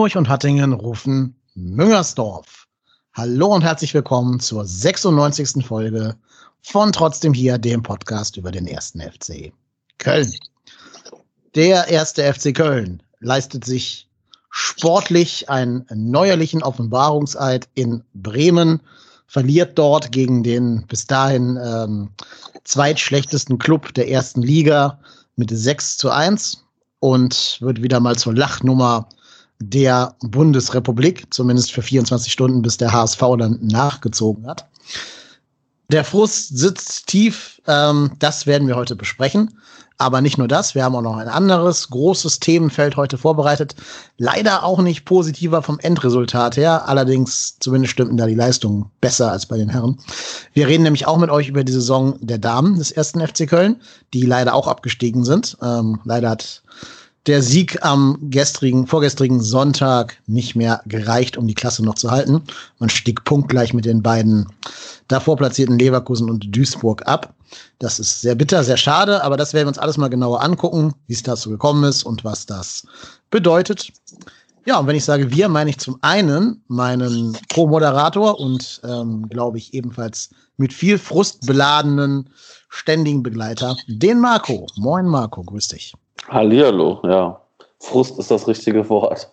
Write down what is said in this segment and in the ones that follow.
Hamburg und Hattingen rufen Müngersdorf. Hallo und herzlich willkommen zur 96. Folge von Trotzdem hier, dem Podcast über den ersten FC Köln. Der erste FC Köln leistet sich sportlich einen neuerlichen Offenbarungseid in Bremen, verliert dort gegen den bis dahin ähm, zweitschlechtesten Club der ersten Liga mit 6 zu 1 und wird wieder mal zur Lachnummer der Bundesrepublik, zumindest für 24 Stunden, bis der HSV dann nachgezogen hat. Der Frust sitzt tief, ähm, das werden wir heute besprechen. Aber nicht nur das, wir haben auch noch ein anderes großes Themenfeld heute vorbereitet. Leider auch nicht positiver vom Endresultat her, allerdings zumindest stimmten da die Leistungen besser als bei den Herren. Wir reden nämlich auch mit euch über die Saison der Damen des ersten FC Köln, die leider auch abgestiegen sind. Ähm, leider hat der Sieg am gestrigen, vorgestrigen Sonntag nicht mehr gereicht, um die Klasse noch zu halten. Man stieg punktgleich mit den beiden davor platzierten Leverkusen und Duisburg ab. Das ist sehr bitter, sehr schade, aber das werden wir uns alles mal genauer angucken, wie es dazu gekommen ist und was das bedeutet. Ja, und wenn ich sage wir, meine ich zum einen meinen Co-Moderator und ähm, glaube ich ebenfalls mit viel Frust beladenen ständigen Begleiter, den Marco. Moin Marco, grüß dich. Hallihallo, ja. Frust ist das richtige Wort.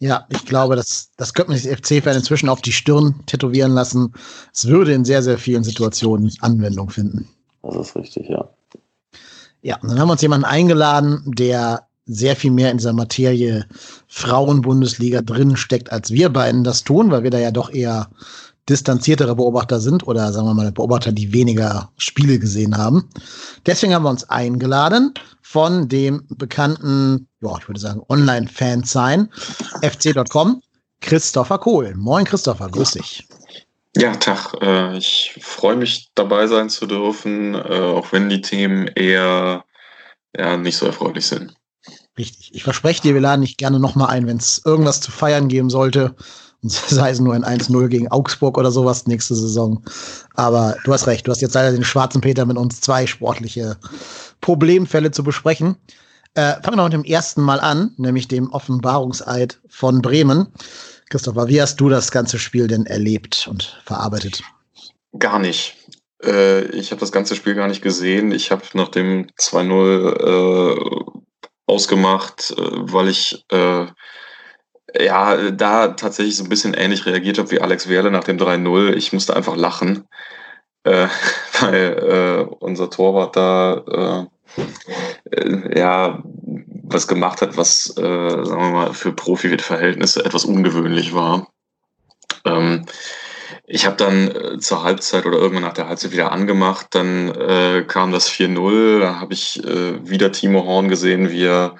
Ja, ich glaube, das, das könnte man sich FC-Fan inzwischen auf die Stirn tätowieren lassen. Es würde in sehr, sehr vielen Situationen Anwendung finden. Das ist richtig, ja. Ja, dann haben wir uns jemanden eingeladen, der sehr viel mehr in dieser Materie Frauenbundesliga drin steckt, als wir beiden das tun, weil wir da ja doch eher distanziertere Beobachter sind oder sagen wir mal Beobachter, die weniger Spiele gesehen haben. Deswegen haben wir uns eingeladen von dem bekannten, ja, ich würde sagen, Online-Fan sein, fc.com, Christopher Kohl. Moin Christopher, grüß dich. Ja, Tag. Äh, ich freue mich dabei sein zu dürfen, äh, auch wenn die Themen eher ja, nicht so erfreulich sind. Richtig. Ich verspreche dir, wir laden dich gerne nochmal ein, wenn es irgendwas zu feiern geben sollte sei es nur ein 1-0 gegen Augsburg oder sowas nächste Saison. Aber du hast recht, du hast jetzt leider den schwarzen Peter mit uns zwei sportliche Problemfälle zu besprechen. Äh, fangen wir mit dem ersten Mal an, nämlich dem Offenbarungseid von Bremen. Christopher, wie hast du das ganze Spiel denn erlebt und verarbeitet? Gar nicht. Äh, ich habe das ganze Spiel gar nicht gesehen. Ich habe nach dem 2-0 äh, ausgemacht, äh, weil ich äh, ja, da tatsächlich so ein bisschen ähnlich reagiert habe wie Alex Werle nach dem 3-0. Ich musste einfach lachen, äh, weil äh, unser Torwart da äh, äh, ja was gemacht hat, was, äh, sagen wir mal, für Profi-Verhältnisse etwas ungewöhnlich war. Ähm, ich habe dann äh, zur Halbzeit oder irgendwann nach der Halbzeit wieder angemacht, dann kam das 4-0, da habe ich wieder Timo Horn gesehen, wie er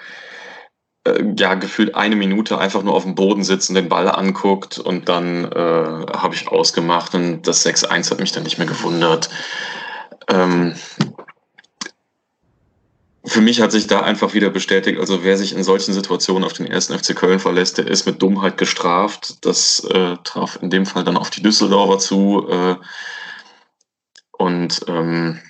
äh, ja, gefühlt eine Minute einfach nur auf dem Boden sitzt und den Ball anguckt und dann äh, habe ich ausgemacht und das 6-1 hat mich dann nicht mehr gewundert. Ähm, für mich hat sich da einfach wieder bestätigt, also wer sich in solchen Situationen auf den ersten FC Köln verlässt, der ist mit Dummheit gestraft. Das äh, traf in dem Fall dann auf die Düsseldorfer zu. Äh, und ähm,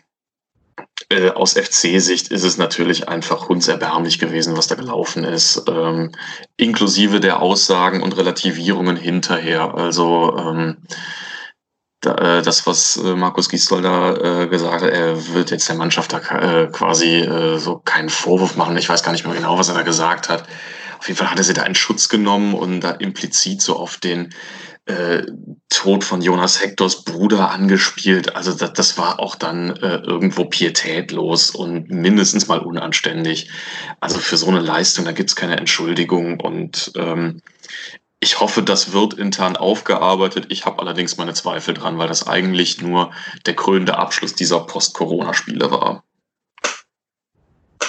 äh, aus FC-Sicht ist es natürlich einfach hundserbärmlich gewesen, was da gelaufen ist, ähm, inklusive der Aussagen und Relativierungen hinterher. Also ähm, da, äh, das, was äh, Markus Gisdol da äh, gesagt hat, er wird jetzt der Mannschaft da quasi so keinen Vorwurf machen. Ich weiß gar nicht mehr genau, was er da gesagt hat. Auf jeden Fall hat er sie da in Schutz genommen und da implizit so auf den äh, Tod von Jonas Hektors Bruder angespielt. Also das, das war auch dann äh, irgendwo pietätlos und mindestens mal unanständig. Also für so eine Leistung, da gibt's keine Entschuldigung. Und ähm, ich hoffe, das wird intern aufgearbeitet. Ich habe allerdings meine Zweifel dran, weil das eigentlich nur der krönende Abschluss dieser Post-Corona-Spiele war.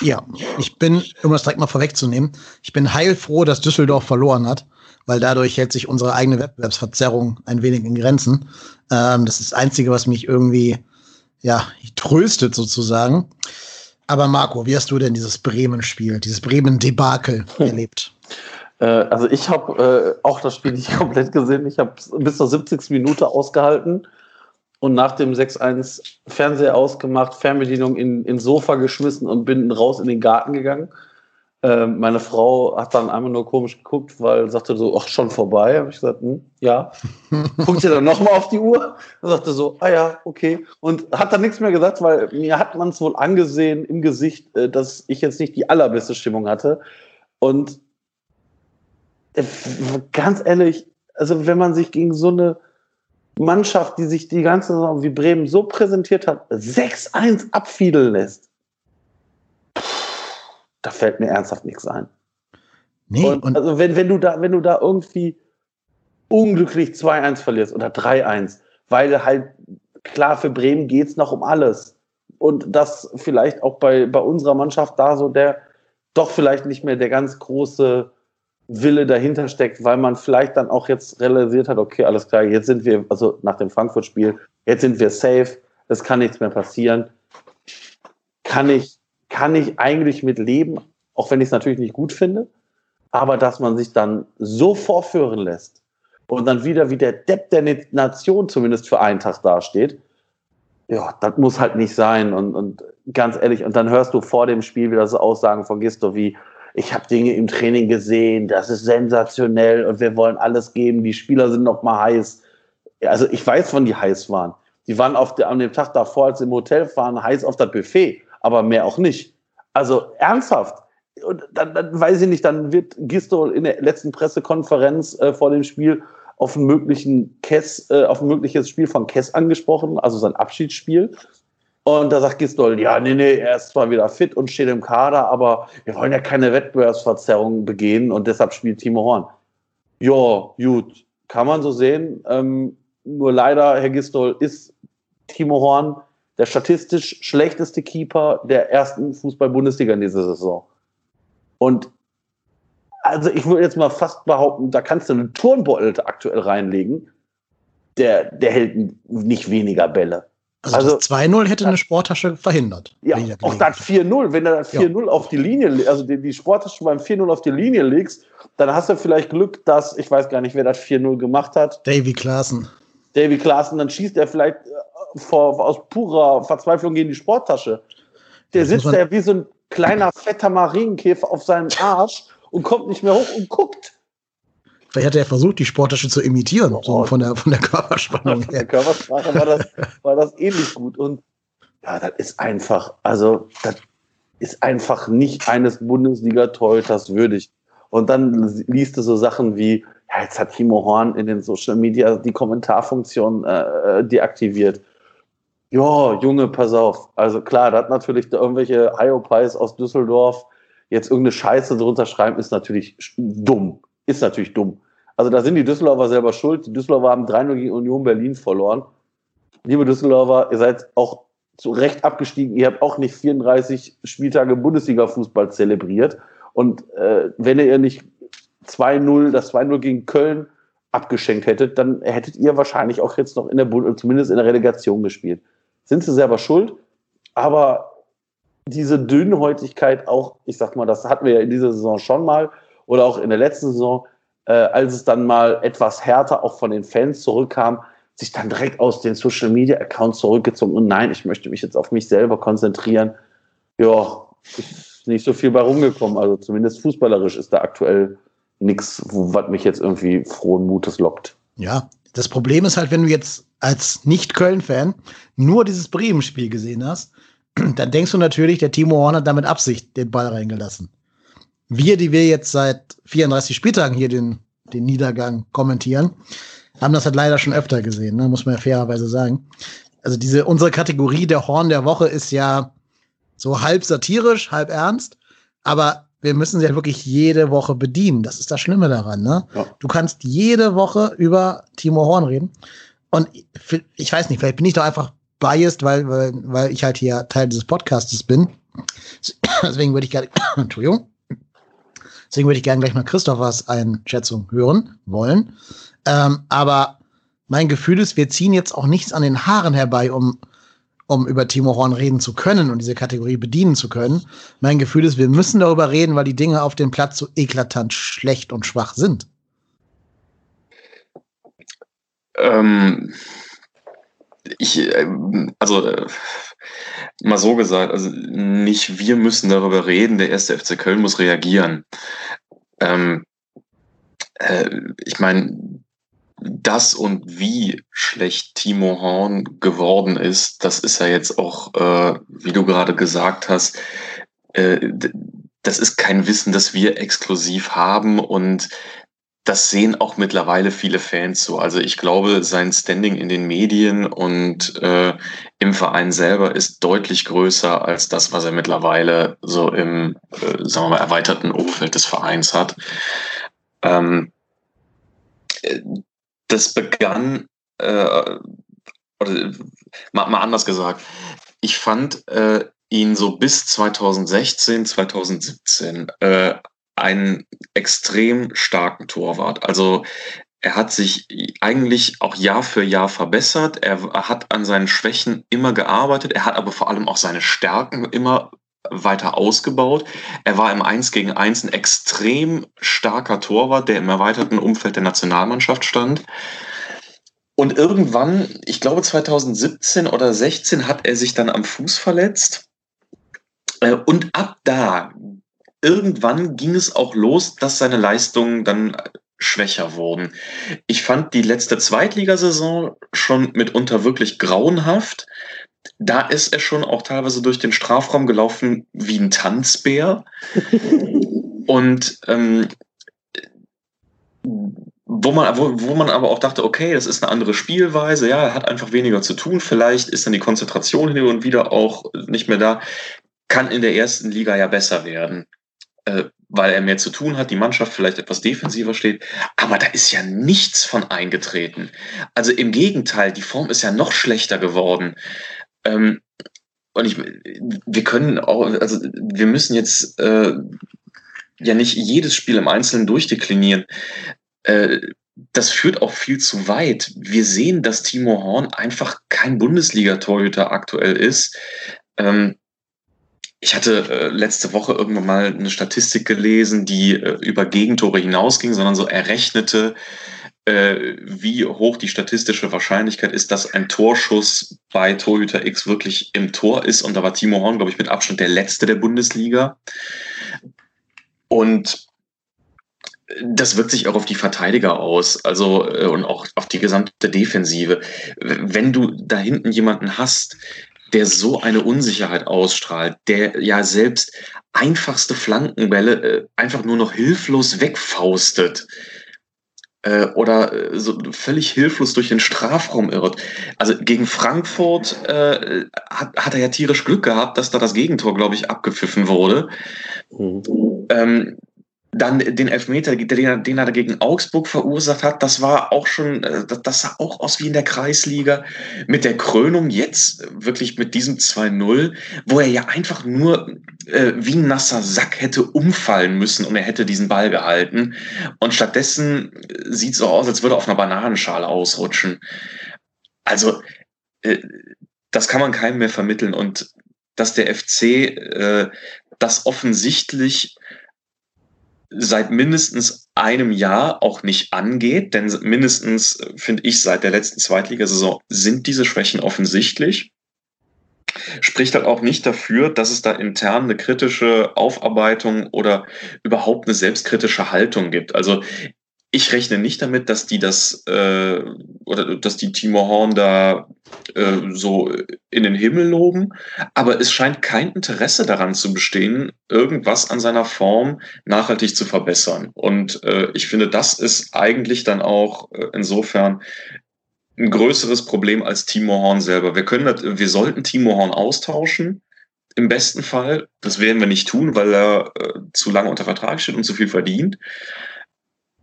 Ja, ich bin, um das direkt mal vorwegzunehmen, ich bin heilfroh, dass Düsseldorf verloren hat weil dadurch hält sich unsere eigene Wettbewerbsverzerrung ein wenig in Grenzen. Ähm, das ist das Einzige, was mich irgendwie ja, tröstet sozusagen. Aber Marco, wie hast du denn dieses Bremen-Spiel, dieses Bremen-Debakel hm. erlebt? Äh, also ich habe äh, auch das Spiel nicht komplett gesehen. Ich habe bis zur 70. Minute ausgehalten und nach dem 6-1 Fernseher ausgemacht, Fernbedienung in, ins Sofa geschmissen und bin raus in den Garten gegangen Ähm, meine Frau hat dann einmal nur komisch geguckt, weil sagte so, ach, schon vorbei. Habe ich gesagt, hm, ja. Guckt sie dann nochmal auf die Uhr und sagte so, ah ja, okay. Und hat dann nichts mehr gesagt, weil mir hat man es wohl angesehen im Gesicht, äh, dass ich jetzt nicht die allerbeste Stimmung hatte. Und äh, ganz ehrlich, also wenn man sich gegen so eine Mannschaft, die sich die ganze Saison wie Bremen so präsentiert hat, 6-1 abfiedeln lässt, da fällt mir ernsthaft nichts ein. Nee, und, und also wenn, wenn, du da, wenn du da irgendwie unglücklich 2-1 verlierst oder 3-1, weil halt klar für Bremen geht es noch um alles. Und das vielleicht auch bei, bei unserer Mannschaft da so der doch vielleicht nicht mehr der ganz große Wille dahinter steckt, weil man vielleicht dann auch jetzt realisiert hat, okay, alles klar, jetzt sind wir, also nach dem Frankfurt-Spiel, jetzt sind wir safe, es kann nichts mehr passieren. Kann ich kann ich eigentlich mit leben, auch wenn ich es natürlich nicht gut finde. Aber dass man sich dann so vorführen lässt und dann wieder wie der Depp der Nation zumindest für einen Tag dasteht, ja, das muss halt nicht sein. Und, und ganz ehrlich, und dann hörst du vor dem Spiel wieder so Aussagen von Gisto wie, ich habe Dinge im Training gesehen, das ist sensationell und wir wollen alles geben, die Spieler sind noch mal heiß. Also ich weiß, wann die heiß waren. Die waren auf der, an dem Tag davor, als sie im Hotel waren, heiß auf das Buffet aber mehr auch nicht. Also ernsthaft. Und dann, dann weiß ich nicht, dann wird Gisto in der letzten Pressekonferenz äh, vor dem Spiel auf einen möglichen Kess, äh, auf ein mögliches Spiel von Kess angesprochen, also sein Abschiedsspiel. Und da sagt Gistol, ja, nee, nee, er ist zwar wieder fit und steht im Kader, aber wir wollen ja keine Wettbewerbsverzerrung begehen und deshalb spielt Timo Horn. Ja, gut, kann man so sehen. Ähm, nur leider, Herr Gistol, ist Timo Horn der statistisch schlechteste Keeper der ersten Fußball-Bundesliga in dieser Saison. Und also ich würde jetzt mal fast behaupten, da kannst du einen Turnbeutel aktuell reinlegen. Der, der hält nicht weniger Bälle. Also, also 2-0 hätte eine Sporttasche verhindert. Ja, auch das 4-0, wenn du das 4-0 ja. auf die Linie, also die, die Sporttasche beim 4-0 auf die Linie legst, dann hast du vielleicht Glück, dass, ich weiß gar nicht, wer das 4-0 gemacht hat. Davy Klaassen. Davy Klaassen, dann schießt er vielleicht vor, aus purer Verzweiflung gegen die Sporttasche. Der sitzt da wie so ein kleiner, fetter Marienkäfer auf seinem Arsch und kommt nicht mehr hoch und guckt. Vielleicht hat er versucht, die Sporttasche zu imitieren, oh, so von der, von der Körperspannung her. der Körpersprache war das, war das ähnlich gut. Und ja, das ist einfach, also, das ist einfach nicht eines Bundesliga-Torhüters würdig. Und dann liest du so Sachen wie, ja, jetzt hat Timo Horn in den Social Media die Kommentarfunktion äh, äh deaktiviert ja, Junge, pass auf. Also klar, da hat natürlich da irgendwelche Hyopies aus Düsseldorf jetzt irgendeine Scheiße drunter schreiben, ist natürlich dumm. Ist natürlich dumm. Also da sind die Düsseldorfer selber schuld. Die Düsseldorfer haben 3-0 gegen Union Berlin verloren. Liebe Düsseldorfer, ihr seid auch zu Recht abgestiegen. Ihr habt auch nicht 34 Spieltage Bundesliga-Fußball zelebriert. Und äh, wenn ihr nicht 2-0, das 2-0 gegen Köln abgeschenkt hättet, dann hättet ihr wahrscheinlich auch jetzt noch in der Bund zumindest in der Relegation gespielt sind sie selber schuld. Aber diese Dünnhäutigkeit auch, ich sag mal, das hatten wir ja in dieser Saison schon mal oder auch in der letzten Saison, äh, als es dann mal etwas härter auch von den Fans zurückkam, sich dann direkt aus den Social Media Accounts zurückgezogen und nein, ich möchte mich jetzt auf mich selber konzentrieren. Ja, ist nicht so viel bei rumgekommen. Also zumindest fußballerisch ist da aktuell nichts, was mich jetzt irgendwie frohen Mutes lockt. Ja, das Problem ist halt, wenn du jetzt als Nicht-Köln-Fan nur dieses Bremen-Spiel gesehen hast, dann denkst du natürlich, der Timo Horn hat damit Absicht den Ball reingelassen. Wir, die wir jetzt seit 34 Spieltagen hier den, den Niedergang kommentieren, haben das halt leider schon öfter gesehen, ne? muss man ja fairerweise sagen. Also diese, unsere Kategorie der Horn der Woche ist ja so halb satirisch, halb ernst, aber wir müssen sie ja wirklich jede Woche bedienen. Das ist das Schlimme daran. Ne? Ja. Du kannst jede Woche über Timo Horn reden. Und ich weiß nicht, vielleicht bin ich doch einfach biased, weil, weil, weil ich halt hier Teil dieses Podcastes bin. Deswegen würde ich gerne, Entschuldigung. Deswegen würde ich gerne gleich mal Christophers Einschätzung hören wollen. Ähm, aber mein Gefühl ist, wir ziehen jetzt auch nichts an den Haaren herbei, um um über Timo Horn reden zu können und diese Kategorie bedienen zu können. Mein Gefühl ist, wir müssen darüber reden, weil die Dinge auf dem Platz so eklatant schlecht und schwach sind. Ähm, ich, ähm, also äh, mal so gesagt, also nicht wir müssen darüber reden, der erste FC Köln muss reagieren. Ähm, äh, ich meine, das und wie schlecht Timo Horn geworden ist, das ist ja jetzt auch, äh, wie du gerade gesagt hast, äh, das ist kein Wissen, das wir exklusiv haben und das sehen auch mittlerweile viele Fans so. Also ich glaube, sein Standing in den Medien und äh, im Verein selber ist deutlich größer als das, was er mittlerweile so im, äh, sagen wir mal, erweiterten Umfeld des Vereins hat. Ähm, das begann, äh, oder mal, mal anders gesagt, ich fand äh, ihn so bis 2016, 2017 äh, einen extrem starken Torwart. Also er hat sich eigentlich auch Jahr für Jahr verbessert. Er hat an seinen Schwächen immer gearbeitet. Er hat aber vor allem auch seine Stärken immer weiter ausgebaut. Er war im 1 gegen 1 ein extrem starker Torwart, der im erweiterten Umfeld der Nationalmannschaft stand. Und irgendwann, ich glaube 2017 oder 16, hat er sich dann am Fuß verletzt. Äh, und ab da, irgendwann ging es auch los, dass seine Leistungen dann schwächer wurden. Ich fand die letzte Zweitligasaison schon mitunter wirklich grauenhaft. Da ist er schon auch teilweise durch den Strafraum gelaufen wie ein Tanzbär. Und ähm, wo man, wo, wo man aber auch dachte, okay, das ist eine andere Spielweise, ja, er hat einfach weniger zu tun, vielleicht ist dann die Konzentration hin und wieder auch nicht mehr da, kann in der ersten Liga ja besser werden, äh, weil er mehr zu tun hat, die Mannschaft vielleicht etwas defensiver steht, aber da ist ja nichts von eingetreten. Also im Gegenteil, die Form ist ja noch schlechter geworden. Ähm, und ich, wir können auch, also wir müssen jetzt äh, ja nicht jedes Spiel im Einzelnen durchdeklinieren. Äh, das führt auch viel zu weit. Wir sehen, dass Timo Horn einfach kein Bundesliga-Torhüter aktuell ist. Ähm, ich hatte äh, letzte Woche irgendwann mal eine Statistik gelesen, die äh, über Gegentore hinausging, sondern so errechnete, äh, wie hoch die statistische Wahrscheinlichkeit ist, dass ein Torschuss bei Torhüter X wirklich im Tor ist. Und da war Timo Horn, glaube ich, mit Abstand der letzte der Bundesliga. Und das wirkt sich auch auf die Verteidiger aus, also äh, und auch auf die gesamte Defensive. Wenn du da hinten jemanden hast, der so eine Unsicherheit ausstrahlt, der ja selbst einfachste Flankenbälle äh, einfach nur noch hilflos wegfaustet, äh, oder äh, so völlig hilflos durch den Strafraum irrt. Also gegen Frankfurt hat, hat er ja tierisch Glück gehabt, dass da das Gegentor, glaube ich, abgepfiffen wurde. Mhm. Ähm, dann den Elfmeter, den, den er gegen Augsburg verursacht hat, das war auch schon, äh, das sah auch aus wie in der Kreisliga. Mit der Krönung jetzt wirklich mit diesem 2-0, wo er ja einfach nur äh, wie ein nasser Sack hätte umfallen müssen und er hätte diesen Ball gehalten. Und stattdessen äh, sieht es so aus, als würde er auf einer Bananenschale ausrutschen. Also, äh, das kann man keinem mehr vermitteln. Und dass der FC äh, das offensichtlich seit mindestens einem Jahr auch nicht angeht, denn mindestens, finde ich, seit der letzten Zweitligasaison sind diese Schwächen offensichtlich. Spricht halt auch nicht dafür, dass es da intern eine kritische Aufarbeitung oder überhaupt eine selbstkritische Haltung gibt. Also ich rechne nicht damit, dass die das äh, oder dass die Timo Horn da äh, so in den Himmel loben, aber es scheint kein Interesse daran zu bestehen, irgendwas an seiner Form nachhaltig zu verbessern. Und äh, ich finde, das ist eigentlich dann auch äh, insofern ein größeres Problem als Timo Horn selber. Wir können, das, wir sollten Timo Horn austauschen. Im besten Fall, das werden wir nicht tun, weil er äh, zu lange unter Vertrag steht und zu viel verdient.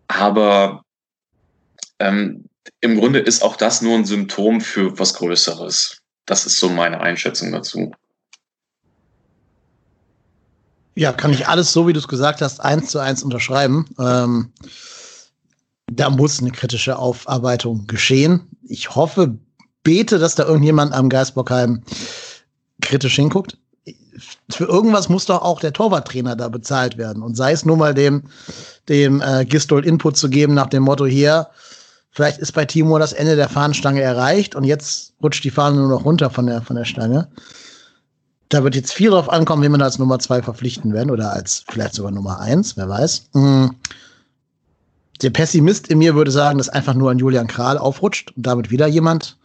Aber ähm, im Grunde ist auch das nur ein Symptom für was Größeres. Das ist so meine Einschätzung dazu. Ja, kann ich alles so, wie du es gesagt hast, eins zu eins unterschreiben. Ähm, da muss eine kritische Aufarbeitung geschehen. Ich hoffe, bete, dass da irgendjemand am Geisbockheim kritisch hinguckt. Für irgendwas muss doch auch der Torwarttrainer da bezahlt werden. Und sei es nur mal dem dem äh, Gistol Input zu geben nach dem Motto hier, Vielleicht ist bei Timo das Ende der Fahnenstange erreicht und jetzt rutscht die Fahne nur noch runter von der, von der Stange. Da wird jetzt viel drauf ankommen, wie man als Nummer zwei verpflichten werden oder als vielleicht sogar Nummer eins, wer weiß. Mhm. Der Pessimist in mir würde sagen, dass einfach nur ein Julian Kral aufrutscht und damit wieder jemand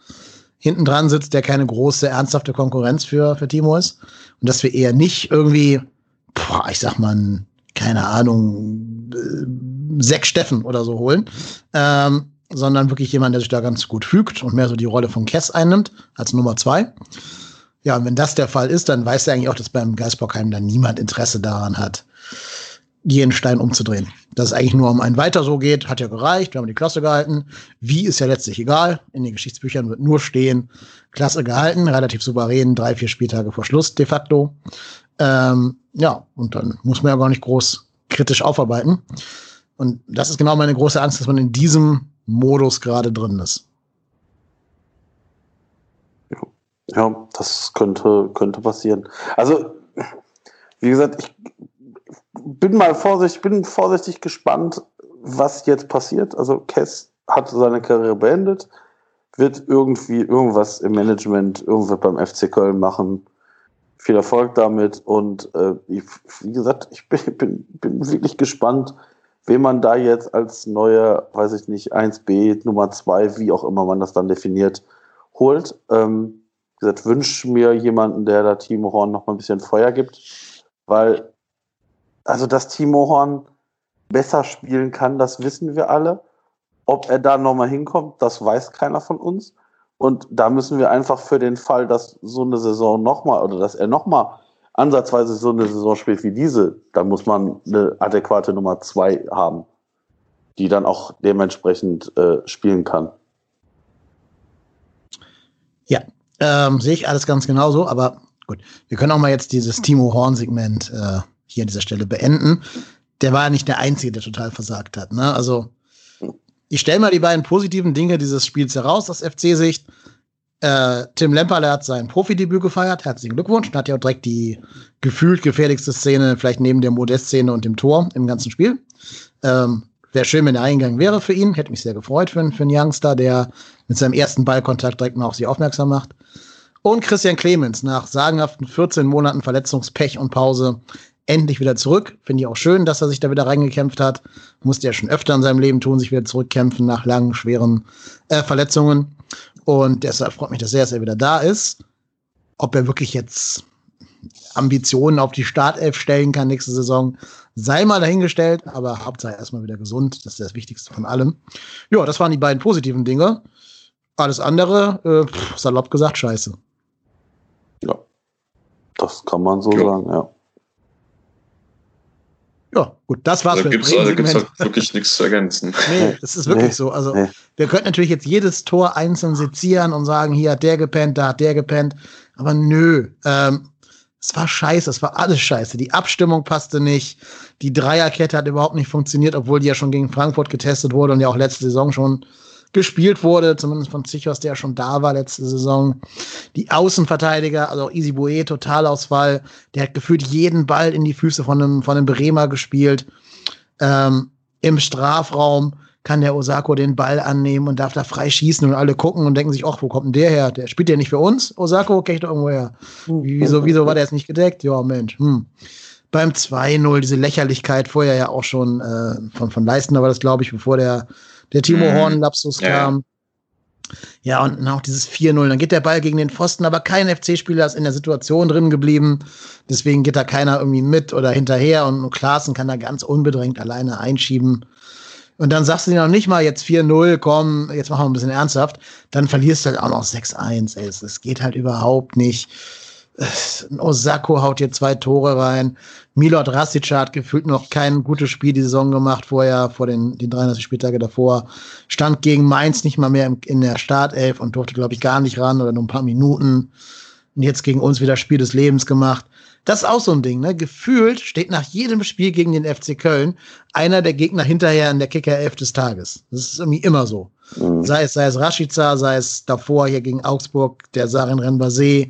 hinten dran sitzt, der keine große, ernsthafte Konkurrenz für, für Timo ist. Und dass wir eher nicht irgendwie, boah, ich sag mal, keine Ahnung, äh, Sechs Steffen oder so holen, ähm, sondern wirklich jemand, der sich da ganz gut fügt und mehr so die Rolle von Kess einnimmt als Nummer zwei. Ja, und wenn das der Fall ist, dann weiß er eigentlich auch, dass beim Geisbockheim dann niemand Interesse daran hat, jeden Stein umzudrehen. Dass es eigentlich nur um ein Weiter so geht, hat ja gereicht, wir haben die Klasse gehalten. Wie ist ja letztlich egal. In den Geschichtsbüchern wird nur stehen, Klasse gehalten, relativ souverän, drei, vier Spieltage vor Schluss de facto. Ähm, ja, und dann muss man ja gar nicht groß kritisch aufarbeiten. Und das ist genau meine große Angst, dass man in diesem Modus gerade drin ist. Ja, das könnte, könnte passieren. Also, wie gesagt, ich bin mal vorsichtig, bin vorsichtig gespannt, was jetzt passiert. Also, Kess hat seine Karriere beendet, wird irgendwie irgendwas im Management, irgendwas beim FC Köln machen. Viel Erfolg damit und äh, ich, wie gesagt, ich bin, bin, bin wirklich gespannt, wen man da jetzt als neuer, weiß ich nicht, 1b, Nummer 2, wie auch immer man das dann definiert, holt. Ähm, wie gesagt, wünsche mir jemanden, der da Timo Horn noch mal ein bisschen Feuer gibt, weil, also, dass Timo Horn besser spielen kann, das wissen wir alle. Ob er da nochmal hinkommt, das weiß keiner von uns. Und da müssen wir einfach für den Fall, dass so eine Saison nochmal oder dass er nochmal ansatzweise so eine Saison spielt wie diese, da muss man eine adäquate Nummer zwei haben, die dann auch dementsprechend äh, spielen kann. Ja, ähm, Sehe ich alles ganz genauso, aber gut. Wir können auch mal jetzt dieses Timo Horn-Segment äh, hier an dieser Stelle beenden. Der war ja nicht der Einzige, der total versagt hat. Ne? Also, ich stelle mal die beiden positiven Dinge dieses Spiels heraus aus FC-Sicht. Äh, Tim Lemperle hat sein Profidebüt gefeiert. Herzlichen Glückwunsch. Hat ja auch direkt die gefühlt gefährlichste Szene, vielleicht neben der Modest-Szene und dem Tor im ganzen Spiel. Ähm, Wäre schön, wenn er eingegangen wäre für ihn. Hätte mich sehr gefreut für, für einen Youngster, der mit seinem ersten Ballkontakt direkt mal auf sie aufmerksam macht. Und Christian Clemens nach sagenhaften 14 Monaten Verletzungspech und Pause endlich wieder zurück. Finde ich auch schön, dass er sich da wieder reingekämpft hat. Musste er schon öfter in seinem Leben tun, sich wieder zurückkämpfen nach langen, schweren äh, Verletzungen. Und deshalb freut mich das sehr, dass er wieder da ist. Ob er wirklich jetzt Ambitionen auf die Startelf stellen kann nächste Saison, sei mal dahingestellt, aber Hauptsache erstmal wieder gesund. Das ist das Wichtigste von allem. Ja, das waren die beiden positiven Dinge. Alles andere, äh, salopp gesagt, scheiße. Ja, das kann man so ja. sagen, ja. Ja, gut, das war's. Da gibt es also gibt's halt wirklich nichts zu ergänzen. Nee, das ist wirklich nee, so. Also, nee. wir könnten natürlich jetzt jedes Tor einzeln sezieren und sagen, hier hat der gepennt, da hat der gepennt. Aber nö, ähm, es war scheiße, es war alles scheiße. Die Abstimmung passte nicht. Die Dreierkette hat überhaupt nicht funktioniert, obwohl die ja schon gegen Frankfurt getestet wurde und ja auch letzte Saison schon gespielt wurde, zumindest von Zichos, der schon da war letzte Saison. Die Außenverteidiger, also auch Easy Boe, Totalausfall. Der hat gefühlt jeden Ball in die Füße von einem, von einem Bremer gespielt. Ähm, Im Strafraum kann der Osako den Ball annehmen und darf da frei schießen und alle gucken und denken sich, ach, wo kommt denn der her? Der spielt ja nicht für uns, Osako, kenn ich doch irgendwo her. Wieso, wieso war der jetzt nicht gedeckt? Ja, Mensch, hm. Beim 2-0, diese Lächerlichkeit, vorher ja auch schon äh, von, von Leistner war das, glaube ich, bevor der, der Timo mhm. Horn-Lapsus ja. kam. Ja, und auch dieses 4-0. Dann geht der Ball gegen den Pfosten, aber kein FC-Spieler ist in der Situation drin geblieben. Deswegen geht da keiner irgendwie mit oder hinterher und Klaassen kann da ganz unbedrängt alleine einschieben. Und dann sagst du dir noch nicht mal jetzt 4-0, komm, jetzt machen wir ein bisschen ernsthaft. Dann verlierst du halt auch noch 6-1. Es, es geht halt überhaupt nicht. Osako haut hier zwei Tore rein. Milot Rastic hat gefühlt noch kein gutes Spiel die Saison gemacht, vorher, vor den, den 33 Spieltage davor. Stand gegen Mainz nicht mal mehr in der Startelf und durfte, glaube ich, gar nicht ran oder nur ein paar Minuten. Und jetzt gegen uns wieder Spiel des Lebens gemacht. Das ist auch so ein Ding, ne? Gefühlt steht nach jedem Spiel gegen den FC Köln einer der Gegner hinterher in der Kicker-Elf des Tages. Das ist irgendwie immer so. Mhm. Sei es, sei es Rashica, sei es davor hier gegen Augsburg, der Sarin Renbase,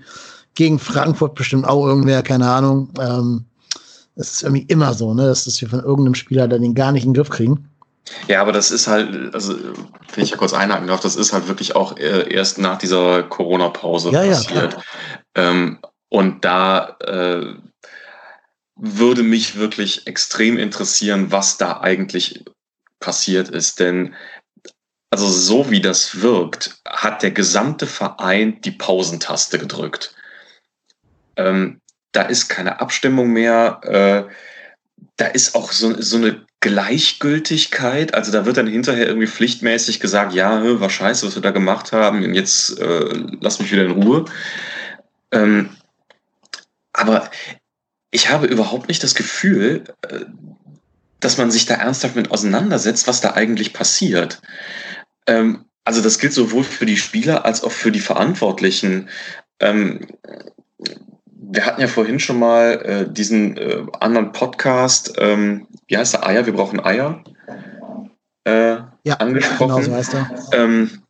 gegen Frankfurt bestimmt auch irgendwer, keine Ahnung. Ähm, das ist irgendwie immer so, ne? Dass wir von irgendeinem Spieler dann den gar nicht in den Griff kriegen. Ja, aber das ist halt, also wenn ich ja kurz einhaken darf, das ist halt wirklich auch äh, erst nach dieser Corona-Pause ja, passiert. Ja, ähm, und da äh, würde mich wirklich extrem interessieren, was da eigentlich passiert ist. Denn also so wie das wirkt, hat der gesamte Verein die Pausentaste gedrückt. Ähm, da ist keine Abstimmung mehr. Äh, da ist auch so, so eine Gleichgültigkeit. Also da wird dann hinterher irgendwie pflichtmäßig gesagt, ja, war scheiße, was wir da gemacht haben. Und jetzt äh, lass mich wieder in Ruhe. Ähm, aber ich habe überhaupt nicht das Gefühl, äh, dass man sich da ernsthaft mit auseinandersetzt, was da eigentlich passiert. Ähm, also das gilt sowohl für die Spieler als auch für die Verantwortlichen. Ähm, wir hatten ja vorhin schon mal äh, diesen äh, anderen Podcast, ähm, wie heißt der Eier? Wir brauchen Eier. Äh, ja, angesprochen. Genau so heißt er. Ähm,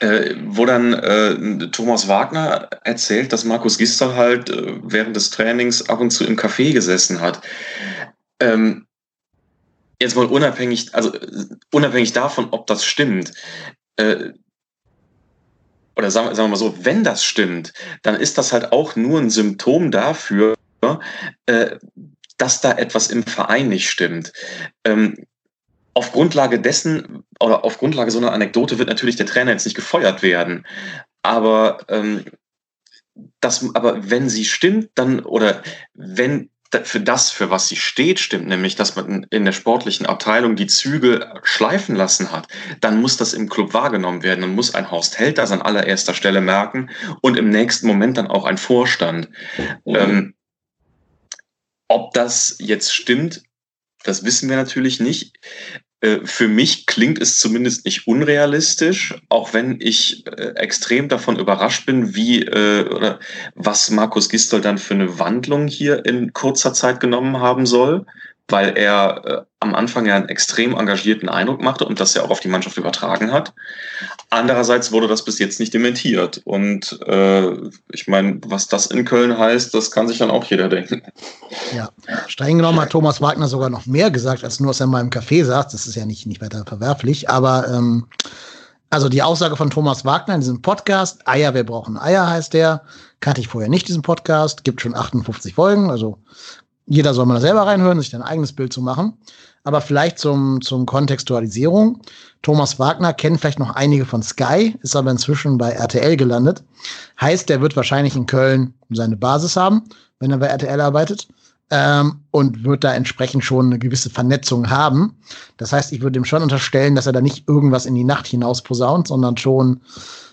äh, wo dann äh, Thomas Wagner erzählt, dass Markus Gister halt äh, während des Trainings ab und zu im Café gesessen hat. Ähm, jetzt mal unabhängig, also unabhängig davon, ob das stimmt, oder sagen, sagen wir mal so, wenn das stimmt, dann ist das halt auch nur ein Symptom dafür, äh, dass da etwas im Verein nicht stimmt. Ähm, auf Grundlage dessen oder auf Grundlage so einer Anekdote wird natürlich der Trainer jetzt nicht gefeuert werden. Aber ähm, das, aber wenn sie stimmt, dann oder wenn für das, für was sie steht, stimmt, nämlich, dass man in der sportlichen Abteilung die Züge schleifen lassen hat, dann muss das im Club wahrgenommen werden. Dann muss ein Horst Held das an allererster Stelle merken und im nächsten Moment dann auch ein Vorstand. Mhm. Ähm, ob das jetzt stimmt, das wissen wir natürlich nicht. Äh, für mich klingt es zumindest nicht unrealistisch, auch wenn ich äh, extrem davon überrascht bin, wie äh, oder was Markus Gistol dann für eine Wandlung hier in kurzer Zeit genommen haben soll weil er äh, am Anfang ja einen extrem engagierten Eindruck machte und das ja auch auf die Mannschaft übertragen hat. Andererseits wurde das bis jetzt nicht dementiert. Und äh, ich meine, was das in Köln heißt, das kann sich dann auch jeder denken. Ja, streng genommen hat Thomas Wagner sogar noch mehr gesagt, als nur, was er mal im Café sagt. Das ist ja nicht, nicht weiter verwerflich, aber ähm, also die Aussage von Thomas Wagner in diesem Podcast, Eier, wir brauchen Eier, heißt der. Kannte ich vorher nicht, diesen Podcast. Gibt schon 58 Folgen, also jeder soll mal selber reinhören, sich ein eigenes Bild zu machen. Aber vielleicht zum, zum Kontextualisierung. Thomas Wagner kennt vielleicht noch einige von Sky, ist aber inzwischen bei RTL gelandet. Heißt, der wird wahrscheinlich in Köln seine Basis haben, wenn er bei RTL arbeitet. Ähm, und wird da entsprechend schon eine gewisse Vernetzung haben. Das heißt, ich würde ihm schon unterstellen, dass er da nicht irgendwas in die Nacht hinaus posaunt, sondern schon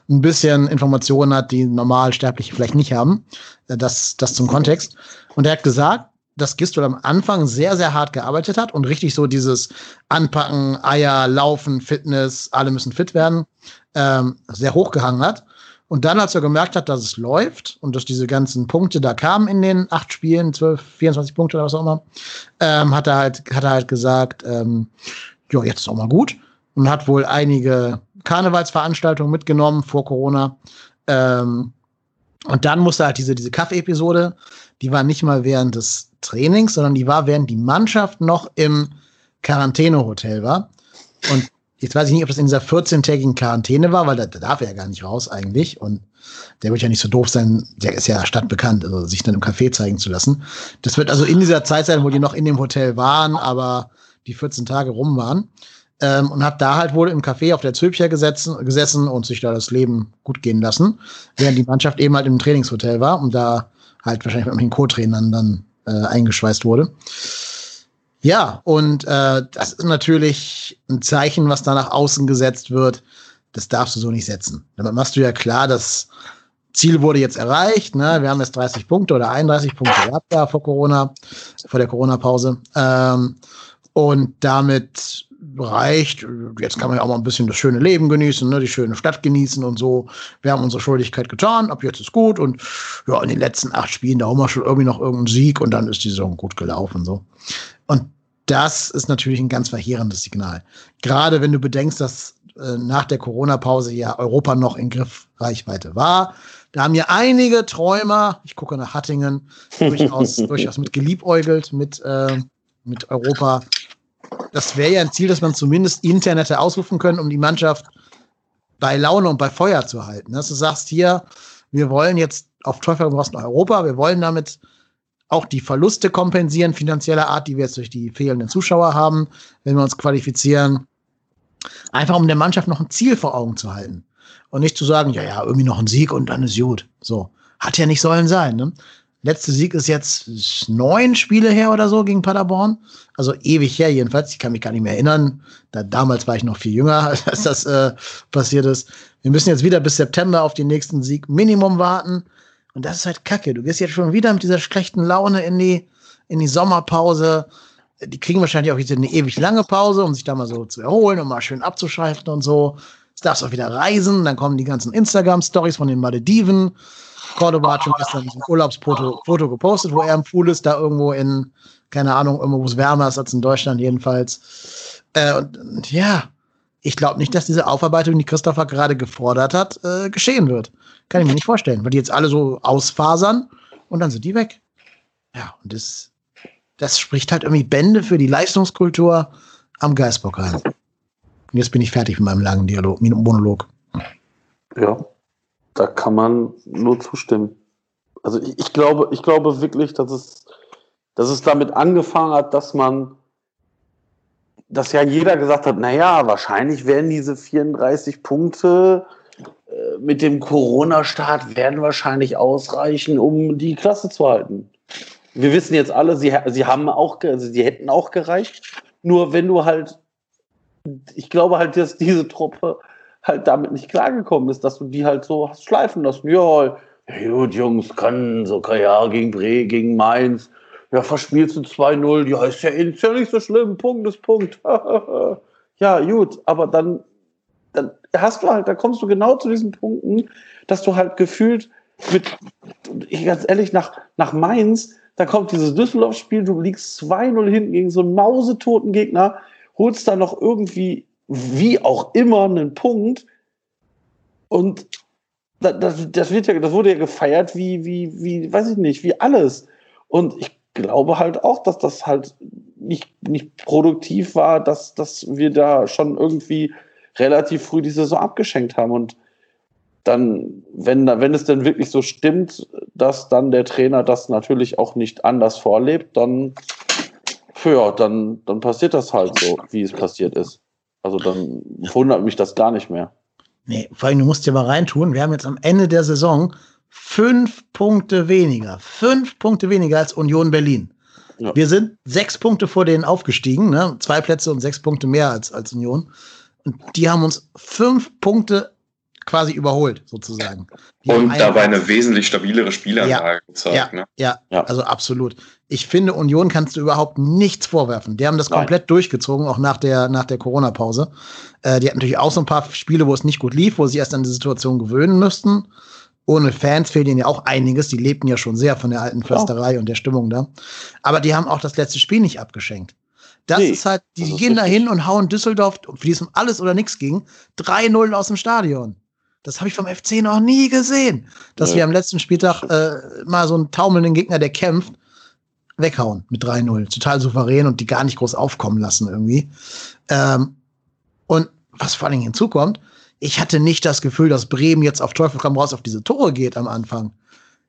ein bisschen Informationen hat, die Normalsterbliche vielleicht nicht haben. Äh, das, das zum Kontext. Und er hat gesagt, dass Gistol am Anfang sehr, sehr hart gearbeitet hat und richtig so dieses Anpacken, Eier, Laufen, Fitness, alle müssen fit werden, ähm, sehr hochgehangen hat. Und dann, als er gemerkt hat, dass es läuft und dass diese ganzen Punkte da kamen in den acht Spielen, 12, 24 Punkte oder was auch immer, ähm, hat er halt, hat er halt gesagt, ähm, ja, jetzt ist auch mal gut. Und hat wohl einige Karnevalsveranstaltungen mitgenommen vor Corona. Ähm, und dann musste halt diese, diese Kaffee-Episode, die war nicht mal während des Trainings, sondern die war, während die Mannschaft noch im Quarantänehotel war. Und jetzt weiß ich nicht, ob das in dieser 14-tägigen Quarantäne war, weil da, da darf er ja gar nicht raus eigentlich. Und der wird ja nicht so doof sein, der ist ja stadtbekannt, also sich dann im Café zeigen zu lassen. Das wird also in dieser Zeit sein, wo die noch in dem Hotel waren, aber die 14 Tage rum waren. Ähm, und hat da halt wohl im Café auf der Zülpicher gesetzen, gesessen und sich da das Leben gut gehen lassen, während die Mannschaft eben halt im Trainingshotel war und da halt wahrscheinlich mit den Co-Trainern dann äh, eingeschweißt wurde. Ja, und äh, das ist natürlich ein Zeichen, was da nach außen gesetzt wird. Das darfst du so nicht setzen. Damit machst du ja klar, das Ziel wurde jetzt erreicht. Ne? Wir haben jetzt 30 Punkte oder 31 Punkte gehabt da vor Corona, vor der Corona-Pause. Ähm, und damit reicht. Jetzt kann man ja auch mal ein bisschen das schöne Leben genießen, ne? die schöne Stadt genießen und so. Wir haben unsere Schuldigkeit getan, ab jetzt ist gut. Und ja, in den letzten acht Spielen, da haben wir schon irgendwie noch irgendeinen Sieg und dann ist die Saison gut gelaufen. So. Und das ist natürlich ein ganz verheerendes Signal. Gerade wenn du bedenkst, dass äh, nach der Corona-Pause ja Europa noch in Griffreichweite war. Da haben ja einige Träumer, ich gucke nach Hattingen, durchaus, durchaus mit geliebäugelt, mit, äh, mit Europa das wäre ja ein Ziel, dass man zumindest intern hätte ausrufen können, um die Mannschaft bei Laune und bei Feuer zu halten. Dass du sagst hier, wir wollen jetzt auf Teufel raus nach Europa, wir wollen damit auch die Verluste kompensieren, finanzieller Art, die wir jetzt durch die fehlenden Zuschauer haben, wenn wir uns qualifizieren. Einfach um der Mannschaft noch ein Ziel vor Augen zu halten. Und nicht zu sagen, ja, ja, irgendwie noch ein Sieg und dann ist gut. So. Hat ja nicht sollen sein. Ne? Letzte Sieg ist jetzt neun Spiele her oder so gegen Paderborn. Also ewig her jedenfalls. Ich kann mich gar nicht mehr erinnern. Da, damals war ich noch viel jünger, als das äh, passiert ist. Wir müssen jetzt wieder bis September auf den nächsten Sieg Minimum warten. Und das ist halt kacke. Du gehst jetzt schon wieder mit dieser schlechten Laune in die, in die Sommerpause. Die kriegen wahrscheinlich auch jetzt eine ewig lange Pause, um sich da mal so zu erholen und mal schön abzuschalten und so. Jetzt darfst du auch wieder reisen. Dann kommen die ganzen Instagram-Stories von den Malediven. Cordoba hat schon gestern ein Urlaubsfoto Foto gepostet, wo er im Pool ist, da irgendwo in, keine Ahnung, irgendwo, wo es wärmer ist als in Deutschland jedenfalls. Äh, und, und, ja, ich glaube nicht, dass diese Aufarbeitung, die Christopher gerade gefordert hat, äh, geschehen wird. Kann ich mir nicht vorstellen, weil die jetzt alle so ausfasern und dann sind die weg. Ja, und das, das spricht halt irgendwie Bände für die Leistungskultur am Geistbockheim. Und jetzt bin ich fertig mit meinem langen Dialog, Monolog. Ja, da kann man nur zustimmen. Also ich, ich, glaube, ich glaube wirklich, dass es, dass es damit angefangen hat, dass man, dass ja jeder gesagt hat, naja, wahrscheinlich werden diese 34 Punkte äh, mit dem Corona-Start werden wahrscheinlich ausreichen, um die Klasse zu halten. Wir wissen jetzt alle, sie, sie haben auch, also sie hätten auch gereicht. Nur wenn du halt, ich glaube halt, dass diese Truppe halt damit nicht klargekommen ist, dass du die halt so hast schleifen lassen. Ja, gut, Jungs, kann so, ja, gegen Bre, gegen Mainz. Ja, verspielst du 2-0, ja, ist ja, ist ja nicht so schlimm, Punkt ist Punkt. ja, gut, aber dann, dann hast du halt, da kommst du genau zu diesen Punkten, dass du halt gefühlt mit, ganz ehrlich, nach, nach Mainz, da kommt dieses Düsseldorf-Spiel, du liegst 2-0 hinten gegen so einen mausetoten Gegner, holst da noch irgendwie wie auch immer einen Punkt. Und das, das, wird ja, das wurde ja gefeiert wie, wie, wie, weiß ich nicht, wie alles. Und ich glaube halt auch, dass das halt nicht, nicht produktiv war, dass, dass wir da schon irgendwie relativ früh die Saison abgeschenkt haben. Und dann, wenn, wenn es denn wirklich so stimmt, dass dann der Trainer das natürlich auch nicht anders vorlebt, dann, ja, dann, dann passiert das halt so, wie es passiert ist. Also dann wundert mich das gar nicht mehr. Nee, vor allem, du musst dir mal reintun. Wir haben jetzt am Ende der Saison fünf Punkte weniger. Fünf Punkte weniger als Union Berlin. Ja. Wir sind sechs Punkte vor denen aufgestiegen, ne? zwei Plätze und sechs Punkte mehr als, als Union. Und die haben uns fünf Punkte quasi überholt, sozusagen. Die und dabei eine wesentlich stabilere Spielanlage ja, gezeigt. Ja, ne? ja, ja, also absolut. Ich finde, Union kannst du überhaupt nichts vorwerfen. Die haben das Nein. komplett durchgezogen, auch nach der, nach der Corona-Pause. Äh, die hatten natürlich auch so ein paar Spiele, wo es nicht gut lief, wo sie erst an die Situation gewöhnen müssten. Ohne Fans fehlt ihnen ja auch einiges. Die lebten ja schon sehr von der alten Försterei oh. und der Stimmung da. Aber die haben auch das letzte Spiel nicht abgeschenkt. Das nee, ist halt, die gehen da hin und hauen Düsseldorf, für die es um alles oder nichts ging, 3-0 aus dem Stadion. Das habe ich vom FC noch nie gesehen. Dass ja. wir am letzten Spieltag äh, mal so einen taumelnden Gegner, der kämpft, weghauen mit 3-0. Total souverän und die gar nicht groß aufkommen lassen irgendwie. Ähm, und was vor allem hinzukommt, ich hatte nicht das Gefühl, dass Bremen jetzt auf Teufel komm raus auf diese Tore geht am Anfang.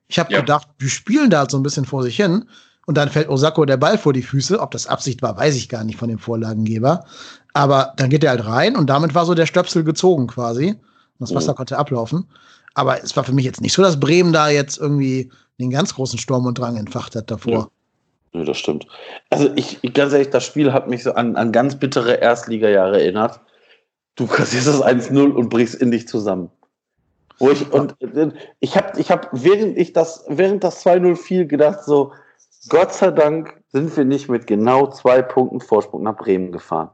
Ich habe ja. gedacht, die spielen da halt so ein bisschen vor sich hin. Und dann fällt Osako der Ball vor die Füße. Ob das Absicht war, weiß ich gar nicht von dem Vorlagengeber. Aber dann geht er halt rein und damit war so der Stöpsel gezogen quasi. Das Wasser oh. konnte ablaufen. Aber es war für mich jetzt nicht so, dass Bremen da jetzt irgendwie den ganz großen Sturm und Drang entfacht hat davor. Ja. ja das stimmt. Also ich, ganz ehrlich, das Spiel hat mich so an, an ganz bittere Erstligajahre erinnert. Du kassierst das 1-0 und brichst in dich zusammen. Wo ich, und ich habe, ich hab, während ich das, während das 2-0 fiel, gedacht so, Gott sei Dank sind wir nicht mit genau zwei Punkten Vorsprung nach Bremen gefahren.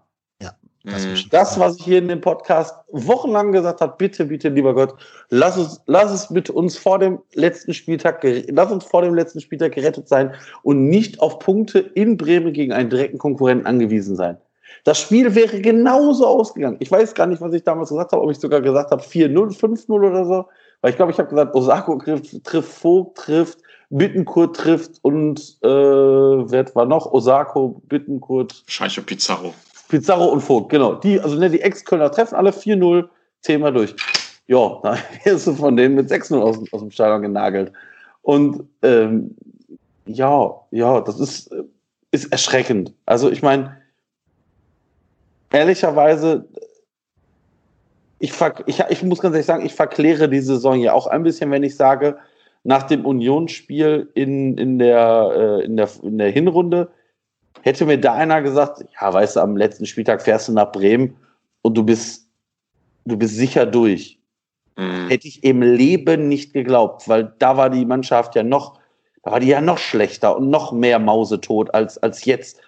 Das, mhm. das, was ich hier in dem Podcast wochenlang gesagt habe, bitte, bitte, lieber Gott, lass es, lass es mit uns vor dem letzten Spieltag, lass uns vor dem letzten Spieltag gerettet sein und nicht auf Punkte in Bremen gegen einen direkten Konkurrenten angewiesen sein. Das Spiel wäre genauso ausgegangen. Ich weiß gar nicht, was ich damals gesagt habe, ob ich sogar gesagt habe 4-0, 5-0 oder so. Weil ich glaube, ich habe gesagt, Osako trifft, trifft Vogt, trifft, Bittenkurt trifft und äh, wer war noch? Osako, Bittenkurt. Scheiche Pizarro. Pizarro und Vogt, genau. Die, also ne, die Ex-Kölner treffen alle 4-0, Thema durch. Ja, da wirst du von denen mit 6-0 aus, aus dem Stadion genagelt. Und ähm, ja, ja, das ist, ist erschreckend. Also ich meine, ehrlicherweise, ich, ich, ich muss ganz ehrlich sagen, ich verkläre die Saison ja auch ein bisschen, wenn ich sage, nach dem Unionsspiel in, in, der, äh, in, der, in der Hinrunde hätte mir da einer gesagt, ja, weißt du, am letzten Spieltag fährst du nach Bremen und du bist, du bist sicher durch. Mhm. Hätte ich im Leben nicht geglaubt, weil da war die Mannschaft ja noch, da war die ja noch schlechter und noch mehr mausetot als, als jetzt.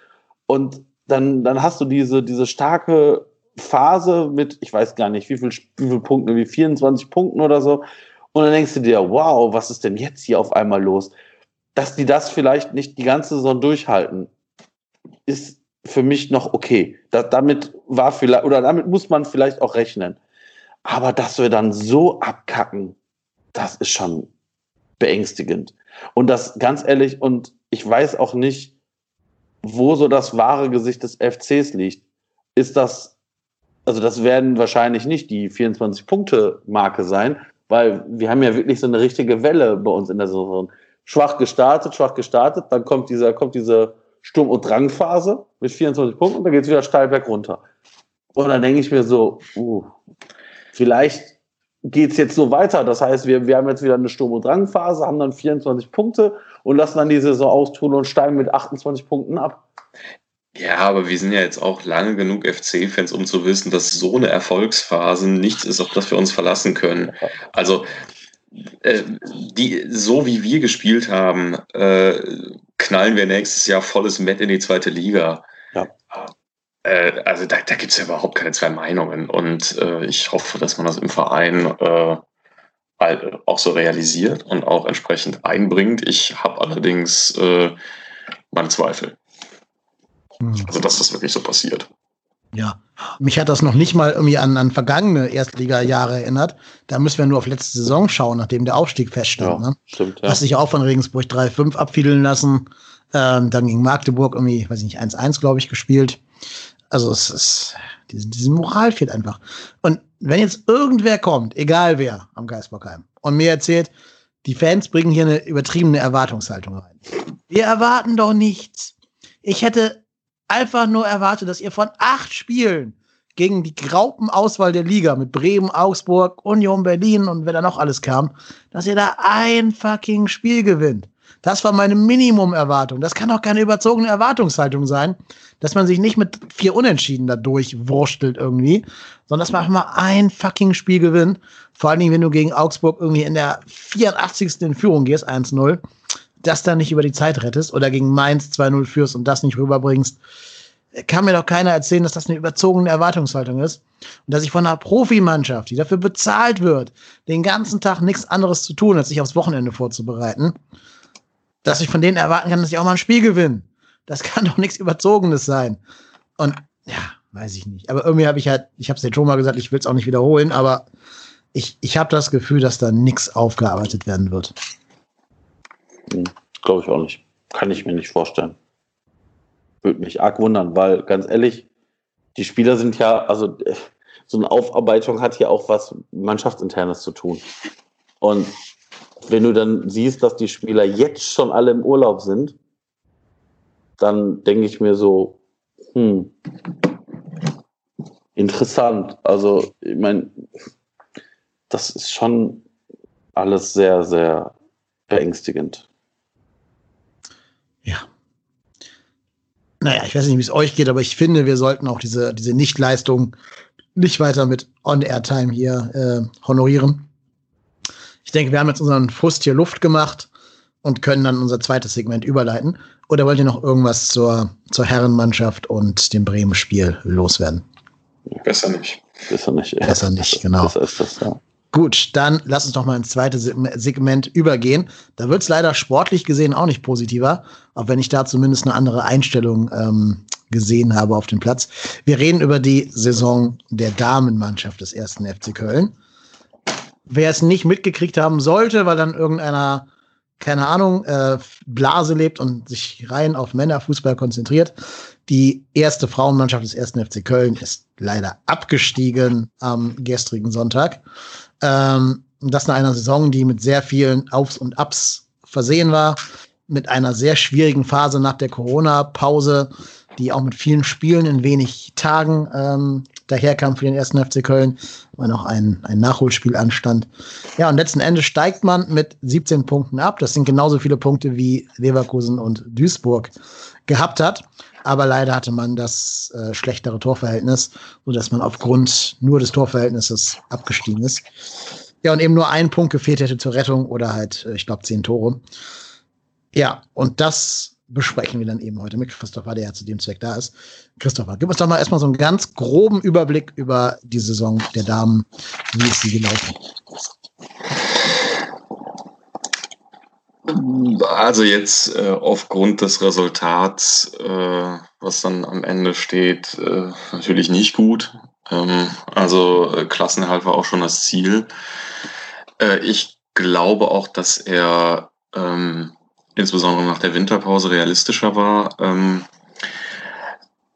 Und dann, dann hast du diese, diese starke Phase mit, ich weiß gar nicht, wie viel, wie viel Punkte, wie 24 Punkten oder so. Und dann denkst du dir, wow, was ist denn jetzt hier auf einmal los? Dass die das vielleicht nicht die ganze Saison durchhalten, ist für mich noch okay. Da, damit war vielleicht, oder damit muss man vielleicht auch rechnen. Aber dass wir dann so abkacken, das ist schon beängstigend. Und das ganz ehrlich, und ich weiß auch nicht, wo so das wahre Gesicht des FCs liegt. Ist das, also das werden wahrscheinlich nicht die 24-Punkte-Marke sein, weil wir haben ja wirklich so eine richtige Welle bei uns in der Saison. Schwach gestartet, schwach gestartet, dann kommt dieser, kommt diese Sturm- und Drangphase mit 24 Punkten und dann geht es wieder steil berg runter. Und dann denke ich mir so, uh, vielleicht geht es jetzt so weiter. Das heißt, wir, wir haben jetzt wieder eine Sturm- und Drangphase, haben dann 24 Punkte und lassen dann die Saison austun und steigen mit 28 Punkten ab. Ja, aber wir sind ja jetzt auch lange genug FC-Fans, um zu wissen, dass so eine Erfolgsphase nichts ist, auf das wir uns verlassen können. Also äh, die, so wie wir gespielt haben, äh, knallen wir nächstes Jahr volles Met in die zweite Liga. Ja. Äh, also da, da gibt es ja überhaupt keine zwei Meinungen. Und äh, ich hoffe, dass man das im Verein äh, auch so realisiert und auch entsprechend einbringt. Ich habe allerdings äh, meine Zweifel. Hm. Also, dass das wirklich so passiert. Ja, mich hat das noch nicht mal irgendwie an, an vergangene Erstliga-Jahre erinnert. Da müssen wir nur auf letzte Saison schauen, nachdem der Aufstieg feststand. Ja, ne? stimmt, ja. Hast sich auch von Regensburg 3-5 abfiedeln lassen. Ähm, dann gegen Magdeburg irgendwie, weiß ich nicht, 1-1, glaube ich, gespielt. Also es ist, diese, diese Moral fehlt einfach. Und wenn jetzt irgendwer kommt, egal wer am Geisbockheim, und mir erzählt, die Fans bringen hier eine übertriebene Erwartungshaltung rein. Wir erwarten doch nichts. Ich hätte einfach nur erwartet, dass ihr von acht Spielen gegen die Graupenauswahl der Liga mit Bremen, Augsburg, Union Berlin und wer da noch alles kam, dass ihr da ein fucking Spiel gewinnt. Das war meine Minimum-Erwartung. Das kann auch keine überzogene Erwartungshaltung sein, dass man sich nicht mit vier Unentschieden da durchwurstelt irgendwie, sondern dass man einfach mal ein fucking Spiel gewinnt. Vor allen Dingen, wenn du gegen Augsburg irgendwie in der 84. in Führung gehst, 1-0 das dann nicht über die Zeit rettest oder gegen Mainz 2-0 führst und das nicht rüberbringst, kann mir doch keiner erzählen, dass das eine überzogene Erwartungshaltung ist. Und dass ich von einer Profimannschaft, die dafür bezahlt wird, den ganzen Tag nichts anderes zu tun, als sich aufs Wochenende vorzubereiten, dass ich von denen erwarten kann, dass ich auch mal ein Spiel gewinne. Das kann doch nichts Überzogenes sein. Und ja, weiß ich nicht. Aber irgendwie habe ich halt, ich habe es dir schon mal gesagt, ich will es auch nicht wiederholen, aber ich, ich habe das Gefühl, dass da nichts aufgearbeitet werden wird. Hm, Glaube ich auch nicht. Kann ich mir nicht vorstellen. Würde mich arg wundern, weil ganz ehrlich, die Spieler sind ja, also so eine Aufarbeitung hat ja auch was Mannschaftsinternes zu tun. Und wenn du dann siehst, dass die Spieler jetzt schon alle im Urlaub sind, dann denke ich mir so, hm, interessant. Also, ich meine, das ist schon alles sehr, sehr beängstigend. Ja. Naja, ich weiß nicht, wie es euch geht, aber ich finde, wir sollten auch diese, diese Nichtleistung nicht weiter mit On-Air-Time hier äh, honorieren. Ich denke, wir haben jetzt unseren Frust hier Luft gemacht und können dann unser zweites Segment überleiten. Oder wollt ihr noch irgendwas zur, zur Herrenmannschaft und dem Bremen-Spiel loswerden? Besser nicht. Besser nicht. Ja. Besser nicht, genau. Besser ist das, ja. Gut, dann lass uns doch mal ins zweite Segment übergehen. Da wird es leider sportlich gesehen auch nicht positiver, auch wenn ich da zumindest eine andere Einstellung ähm, gesehen habe auf dem Platz. Wir reden über die Saison der Damenmannschaft des ersten FC Köln. Wer es nicht mitgekriegt haben sollte, weil dann irgendeiner keine Ahnung, äh, Blase lebt und sich rein auf Männerfußball konzentriert. Die erste Frauenmannschaft des ersten FC Köln ist leider abgestiegen am gestrigen Sonntag. Ähm, das nach einer Saison, die mit sehr vielen Aufs und Abs versehen war, mit einer sehr schwierigen Phase nach der Corona-Pause, die auch mit vielen Spielen in wenig Tagen ähm, daherkam für den ersten FC Köln, weil noch ein, ein Nachholspiel anstand. Ja, und letzten Endes steigt man mit 17 Punkten ab. Das sind genauso viele Punkte wie Leverkusen und Duisburg gehabt hat. Aber leider hatte man das äh, schlechtere Torverhältnis, sodass man aufgrund nur des Torverhältnisses abgestiegen ist. Ja, und eben nur ein Punkt gefehlt hätte zur Rettung oder halt, äh, ich glaube, zehn Tore. Ja, und das besprechen wir dann eben heute mit Christopher, der ja zu dem Zweck da ist. Christopher, gib uns doch mal erstmal so einen ganz groben Überblick über die Saison der Damen. Wie ist sie gelaufen? Also jetzt äh, aufgrund des Resultats, äh, was dann am Ende steht, äh, natürlich nicht gut. Ähm, also äh, Klassenerhalt war auch schon das Ziel. Äh, ich glaube auch, dass er ähm, insbesondere nach der Winterpause realistischer war. Ähm,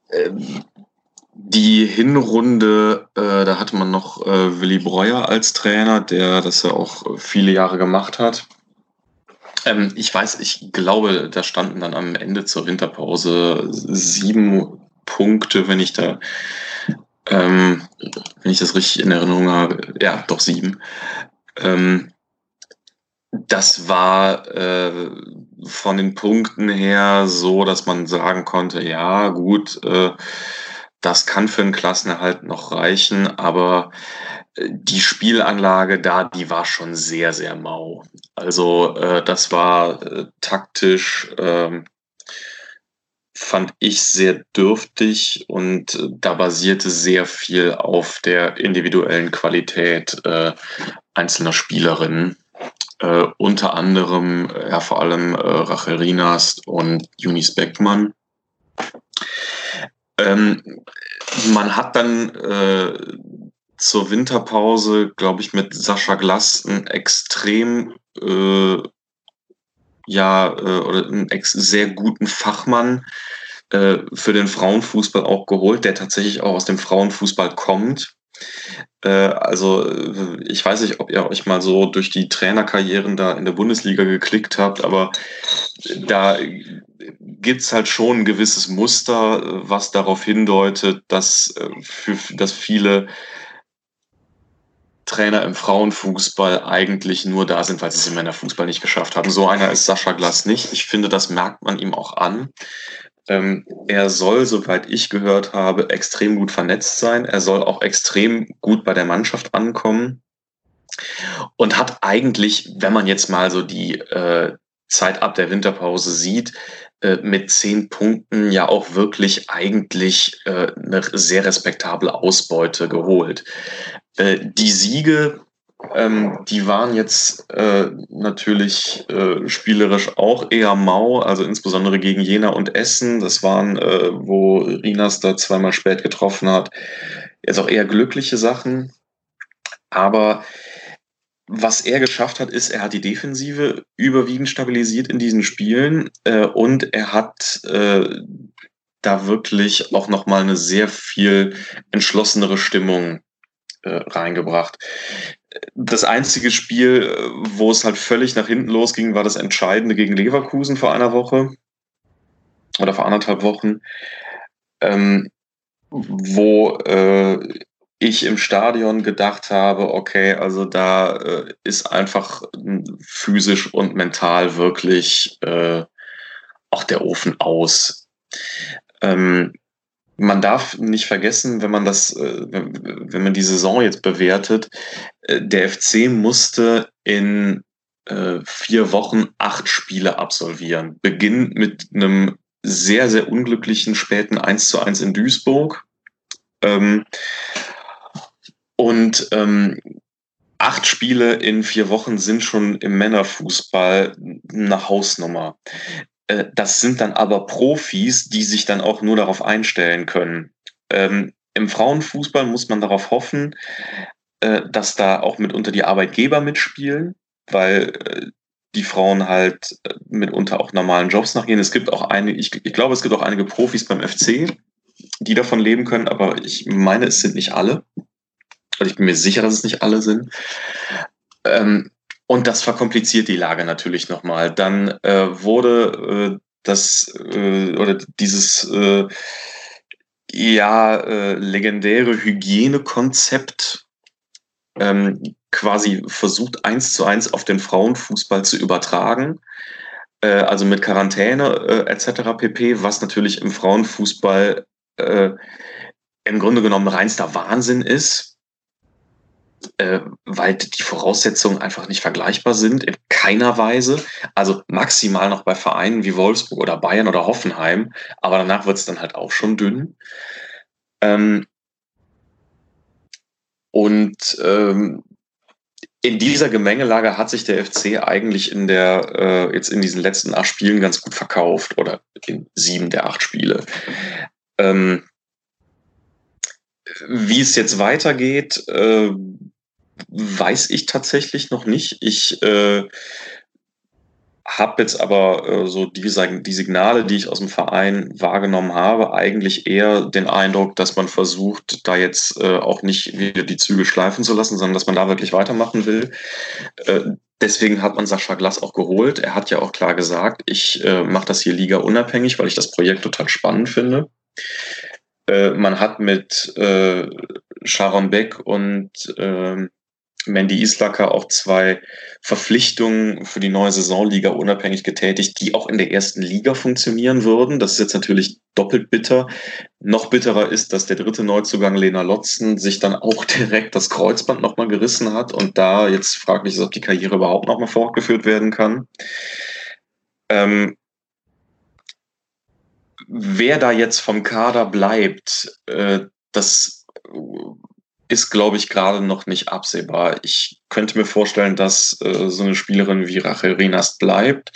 äh, die Hinrunde, äh, da hatte man noch Willy Breuer als Trainer, der das ja auch viele Jahre gemacht hat. Ähm, ich weiß, ich glaube, da standen dann am Ende zur Winterpause sieben Punkte, wenn ich da, ähm, wenn ich das richtig in Erinnerung habe. Ja, doch sieben. Ähm, das war äh, von den Punkten her so, dass man sagen konnte, ja gut, äh, das kann für einen Klassenerhalt noch reichen, aber die Spielanlage da, die war schon sehr, sehr mau. Also äh, das war äh, taktisch, äh, fand ich sehr dürftig und äh, da basierte sehr viel auf der individuellen Qualität äh, einzelner Spielerinnen. Äh, unter anderem, äh, ja, vor allem äh, Rachel Rienast und Junis Beckmann. Ähm, man hat dann äh, zur Winterpause, glaube ich, mit Sascha Glass einen extrem, äh, ja, äh, oder einen ex sehr guten Fachmann äh, für den Frauenfußball auch geholt, der tatsächlich auch aus dem Frauenfußball kommt. Äh, also ich weiß nicht, ob ihr euch mal so durch die Trainerkarrieren da in der Bundesliga geklickt habt, aber da gibt es halt schon ein gewisses Muster, was darauf hindeutet, dass, äh, für, dass viele Trainer im Frauenfußball eigentlich nur da sind, weil sie es im Männerfußball nicht geschafft haben. So einer ist Sascha Glass nicht. Ich finde, das merkt man ihm auch an. Ähm, er soll, soweit ich gehört habe, extrem gut vernetzt sein. Er soll auch extrem gut bei der Mannschaft ankommen und hat eigentlich, wenn man jetzt mal so die äh, Zeit ab der Winterpause sieht, äh, mit zehn Punkten ja auch wirklich eigentlich äh, eine sehr respektable Ausbeute geholt. Äh, die Siege ähm, die waren jetzt äh, natürlich äh, spielerisch auch eher mau, also insbesondere gegen Jena und Essen. Das waren, äh, wo Rinas da zweimal spät getroffen hat, jetzt auch eher glückliche Sachen. Aber was er geschafft hat, ist, er hat die Defensive überwiegend stabilisiert in diesen Spielen äh, und er hat äh, da wirklich auch nochmal eine sehr viel entschlossenere Stimmung äh, reingebracht das einzige Spiel, äh, wo es halt völlig nach hinten losging, war das Entscheidende gegen Leverkusen vor einer Woche oder vor anderthalb Wochen, ähm, wo äh, ich im Stadion gedacht habe, okay, also da äh, ist einfach physisch und mental wirklich äh, auch der Ofen aus. Ähm, man darf nicht vergessen, wenn man das, äh, wenn man die Saison jetzt bewertet, äh, der FC musste in äh, vier Wochen acht Spiele absolvieren. Beginn mit einem sehr, sehr unglücklichen späten 1 zu 1 in Duisburg. Ähm, und ähm, acht Spiele in vier Wochen sind schon im Männerfußball eine Hausnummer. Äh, das sind dann aber Profis, die sich dann auch nur darauf einstellen können. Ähm, Im Frauenfußball muss man darauf hoffen, äh, dass da auch mitunter die Arbeitgeber mitspielen, weil äh, die Frauen halt äh, mitunter auch normalen Jobs nachgehen. Es gibt auch einige, ich, ich glaube, es gibt auch einige Profis beim FC, die davon leben können, aber ich meine, es sind nicht alle. Also ich bin mir sicher, dass es nicht alle sind. Ähm, und das verkompliziert die Lage natürlich nochmal. Dann äh, wurde äh, das äh, oder dieses äh, ja äh, legendäre Hygienekonzept ähm, quasi versucht eins zu eins auf den Frauenfußball zu übertragen, äh, also mit Quarantäne äh, etc. pp, was natürlich im Frauenfußball äh, im Grunde genommen reinster Wahnsinn ist, äh, weil die Voraussetzungen einfach nicht vergleichbar sind, in keiner Weise. Also maximal noch bei Vereinen wie Wolfsburg oder Bayern oder Hoffenheim, aber danach wird es dann halt auch schon dünn. Ähm, und ähm, in dieser Gemengelage hat sich der FC eigentlich in der äh, jetzt in diesen letzten acht Spielen ganz gut verkauft oder in sieben der acht Spiele. Ähm, wie es jetzt weitergeht, äh, weiß ich tatsächlich noch nicht. Ich äh, habe jetzt aber äh, so die, die Signale, die ich aus dem Verein wahrgenommen habe, eigentlich eher den Eindruck, dass man versucht, da jetzt äh, auch nicht wieder die Züge schleifen zu lassen, sondern dass man da wirklich weitermachen will. Äh, deswegen hat man Sascha Glass auch geholt. Er hat ja auch klar gesagt, ich äh, mache das hier Liga unabhängig, weil ich das Projekt total spannend finde. Äh, man hat mit äh, Sharon Beck und äh, Mandy Islacker auch zwei Verpflichtungen für die neue Saisonliga unabhängig getätigt, die auch in der ersten Liga funktionieren würden. Das ist jetzt natürlich doppelt bitter. Noch bitterer ist, dass der dritte Neuzugang Lena Lotzen sich dann auch direkt das Kreuzband nochmal gerissen hat und da jetzt fraglich ist, ob die Karriere überhaupt nochmal fortgeführt werden kann. Ähm, wer da jetzt vom Kader bleibt, äh, das ist, glaube ich, gerade noch nicht absehbar. Ich könnte mir vorstellen, dass äh, so eine Spielerin wie Rachel Renast bleibt,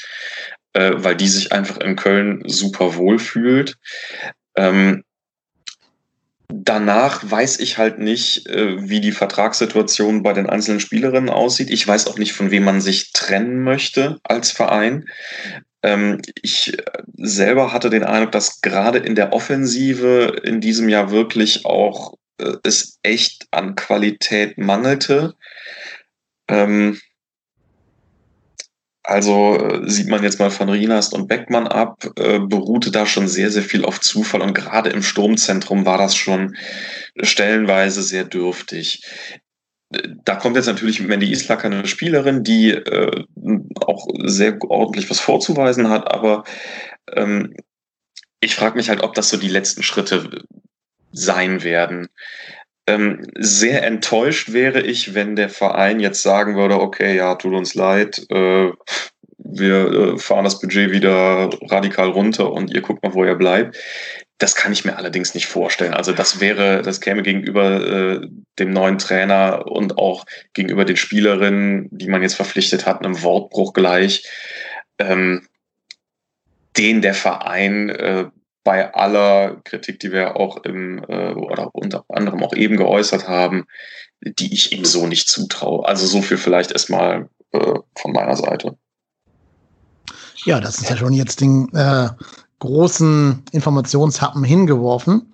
äh, weil die sich einfach in Köln super wohl fühlt. Ähm, danach weiß ich halt nicht, äh, wie die Vertragssituation bei den einzelnen Spielerinnen aussieht. Ich weiß auch nicht, von wem man sich trennen möchte als Verein. Ähm, ich äh, selber hatte den Eindruck, dass gerade in der Offensive in diesem Jahr wirklich auch äh, es echt an Qualität mangelte. Ähm, also äh, sieht man jetzt mal von Rienast und Beckmann ab, äh, beruhte da schon sehr, sehr viel auf Zufall und gerade im Sturmzentrum war das schon stellenweise sehr dürftig. Da kommt jetzt natürlich Mandy Islacker eine Spielerin, die äh, auch sehr ordentlich was vorzuweisen hat, aber ähm, ich frage mich halt, ob das so die letzten Schritte sein werden. Ähm, sehr enttäuscht wäre ich, wenn der Verein jetzt sagen würde, okay, ja, tut uns leid, äh, wir äh, fahren das Budget wieder radikal runter und ihr guckt mal, wo ihr bleibt. Das kann ich mir allerdings nicht vorstellen. Also das wäre, das käme gegenüber äh, dem neuen Trainer und auch gegenüber den Spielerinnen, die man jetzt verpflichtet hat, einem Wortbruch gleich. Ähm, den der Verein äh, bei aller Kritik, die wir auch im äh, oder unter anderem auch eben geäußert haben, die ich ihm so nicht zutraue. Also so viel vielleicht erstmal äh, von meiner Seite. Ja, das ist ja schon jetzt den äh, großen Informationshappen hingeworfen.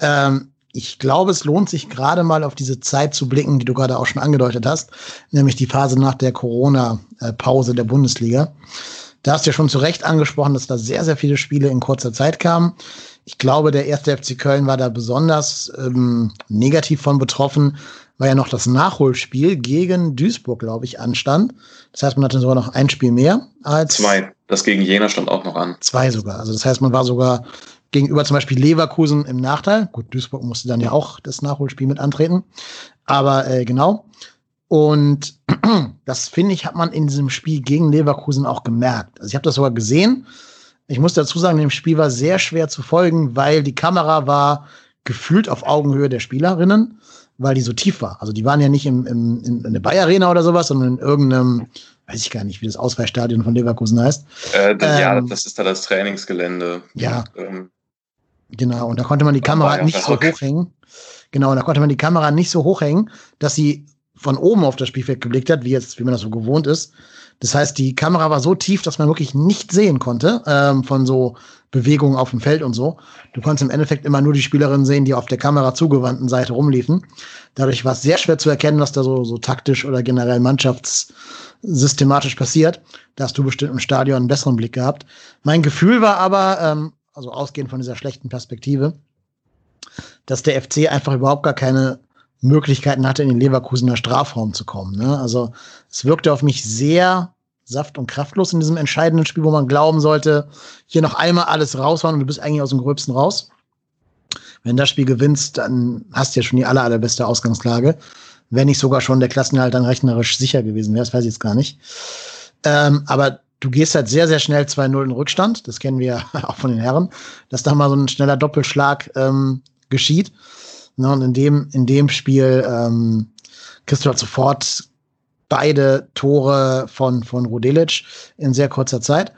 Ähm, ich glaube, es lohnt sich gerade mal auf diese Zeit zu blicken, die du gerade auch schon angedeutet hast, nämlich die Phase nach der Corona-Pause der Bundesliga. Da hast du ja schon zu Recht angesprochen, dass da sehr, sehr viele Spiele in kurzer Zeit kamen. Ich glaube, der erste FC Köln war da besonders ähm, negativ von betroffen, weil ja noch das Nachholspiel gegen Duisburg, glaube ich, anstand. Das heißt, man hatte sogar noch ein Spiel mehr als. Zwei. Das gegen Jena stand auch noch an. Zwei sogar. Also das heißt, man war sogar gegenüber zum Beispiel Leverkusen im Nachteil. Gut, Duisburg musste dann ja auch das Nachholspiel mit antreten. Aber äh, genau. Und das finde ich, hat man in diesem Spiel gegen Leverkusen auch gemerkt. Also ich habe das sogar gesehen. Ich muss dazu sagen, dem Spiel war sehr schwer zu folgen, weil die Kamera war gefühlt auf Augenhöhe der Spielerinnen, weil die so tief war. Also die waren ja nicht im, im, in, in der Bayer Arena oder sowas, sondern in irgendeinem, weiß ich gar nicht, wie das Ausweichstadion von Leverkusen heißt. Äh, das, ähm, ja, das ist da das Trainingsgelände. Ja. Und, ähm, genau, und da konnte man die Kamera nicht so hochhängen. Genau, da konnte man die Kamera nicht so hochhängen, dass sie von oben auf das Spielfeld geblickt hat, wie jetzt, wie man das so gewohnt ist. Das heißt, die Kamera war so tief, dass man wirklich nicht sehen konnte ähm, von so Bewegungen auf dem Feld und so. Du konntest im Endeffekt immer nur die Spielerinnen sehen, die auf der Kamera zugewandten Seite rumliefen. Dadurch war es sehr schwer zu erkennen, was da so, so taktisch oder generell mannschaftssystematisch passiert. Da hast du bestimmt im Stadion einen besseren Blick gehabt. Mein Gefühl war aber, ähm, also ausgehend von dieser schlechten Perspektive, dass der FC einfach überhaupt gar keine Möglichkeiten hatte, in den Leverkusener Strafraum zu kommen. Ne? Also es wirkte auf mich sehr saft- und kraftlos in diesem entscheidenden Spiel, wo man glauben sollte, hier noch einmal alles raushauen und du bist eigentlich aus dem Gröbsten raus. Wenn das Spiel gewinnst, dann hast du ja schon die aller, allerbeste Ausgangslage. Wenn nicht sogar schon der Klassenhalt dann rechnerisch sicher gewesen wäre, das weiß ich jetzt gar nicht. Ähm, aber du gehst halt sehr, sehr schnell 2-0 in Rückstand. Das kennen wir auch von den Herren, dass da mal so ein schneller Doppelschlag ähm, geschieht. Ne, und in dem, in dem Spiel ähm, kriegst du halt sofort beide Tore von, von Rodelic in sehr kurzer Zeit.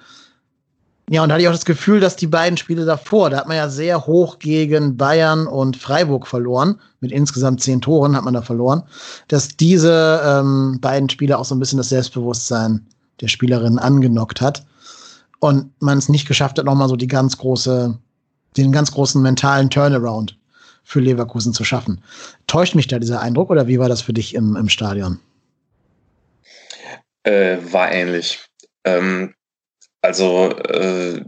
Ja, und da hatte ich auch das Gefühl, dass die beiden Spiele davor, da hat man ja sehr hoch gegen Bayern und Freiburg verloren, mit insgesamt zehn Toren hat man da verloren, dass diese ähm, beiden Spiele auch so ein bisschen das Selbstbewusstsein der Spielerin angenockt hat. Und man es nicht geschafft hat, nochmal so die ganz große, den ganz großen mentalen Turnaround für Leverkusen zu schaffen. Täuscht mich da dieser Eindruck oder wie war das für dich im, im Stadion? Äh, war ähnlich. Ähm, also äh,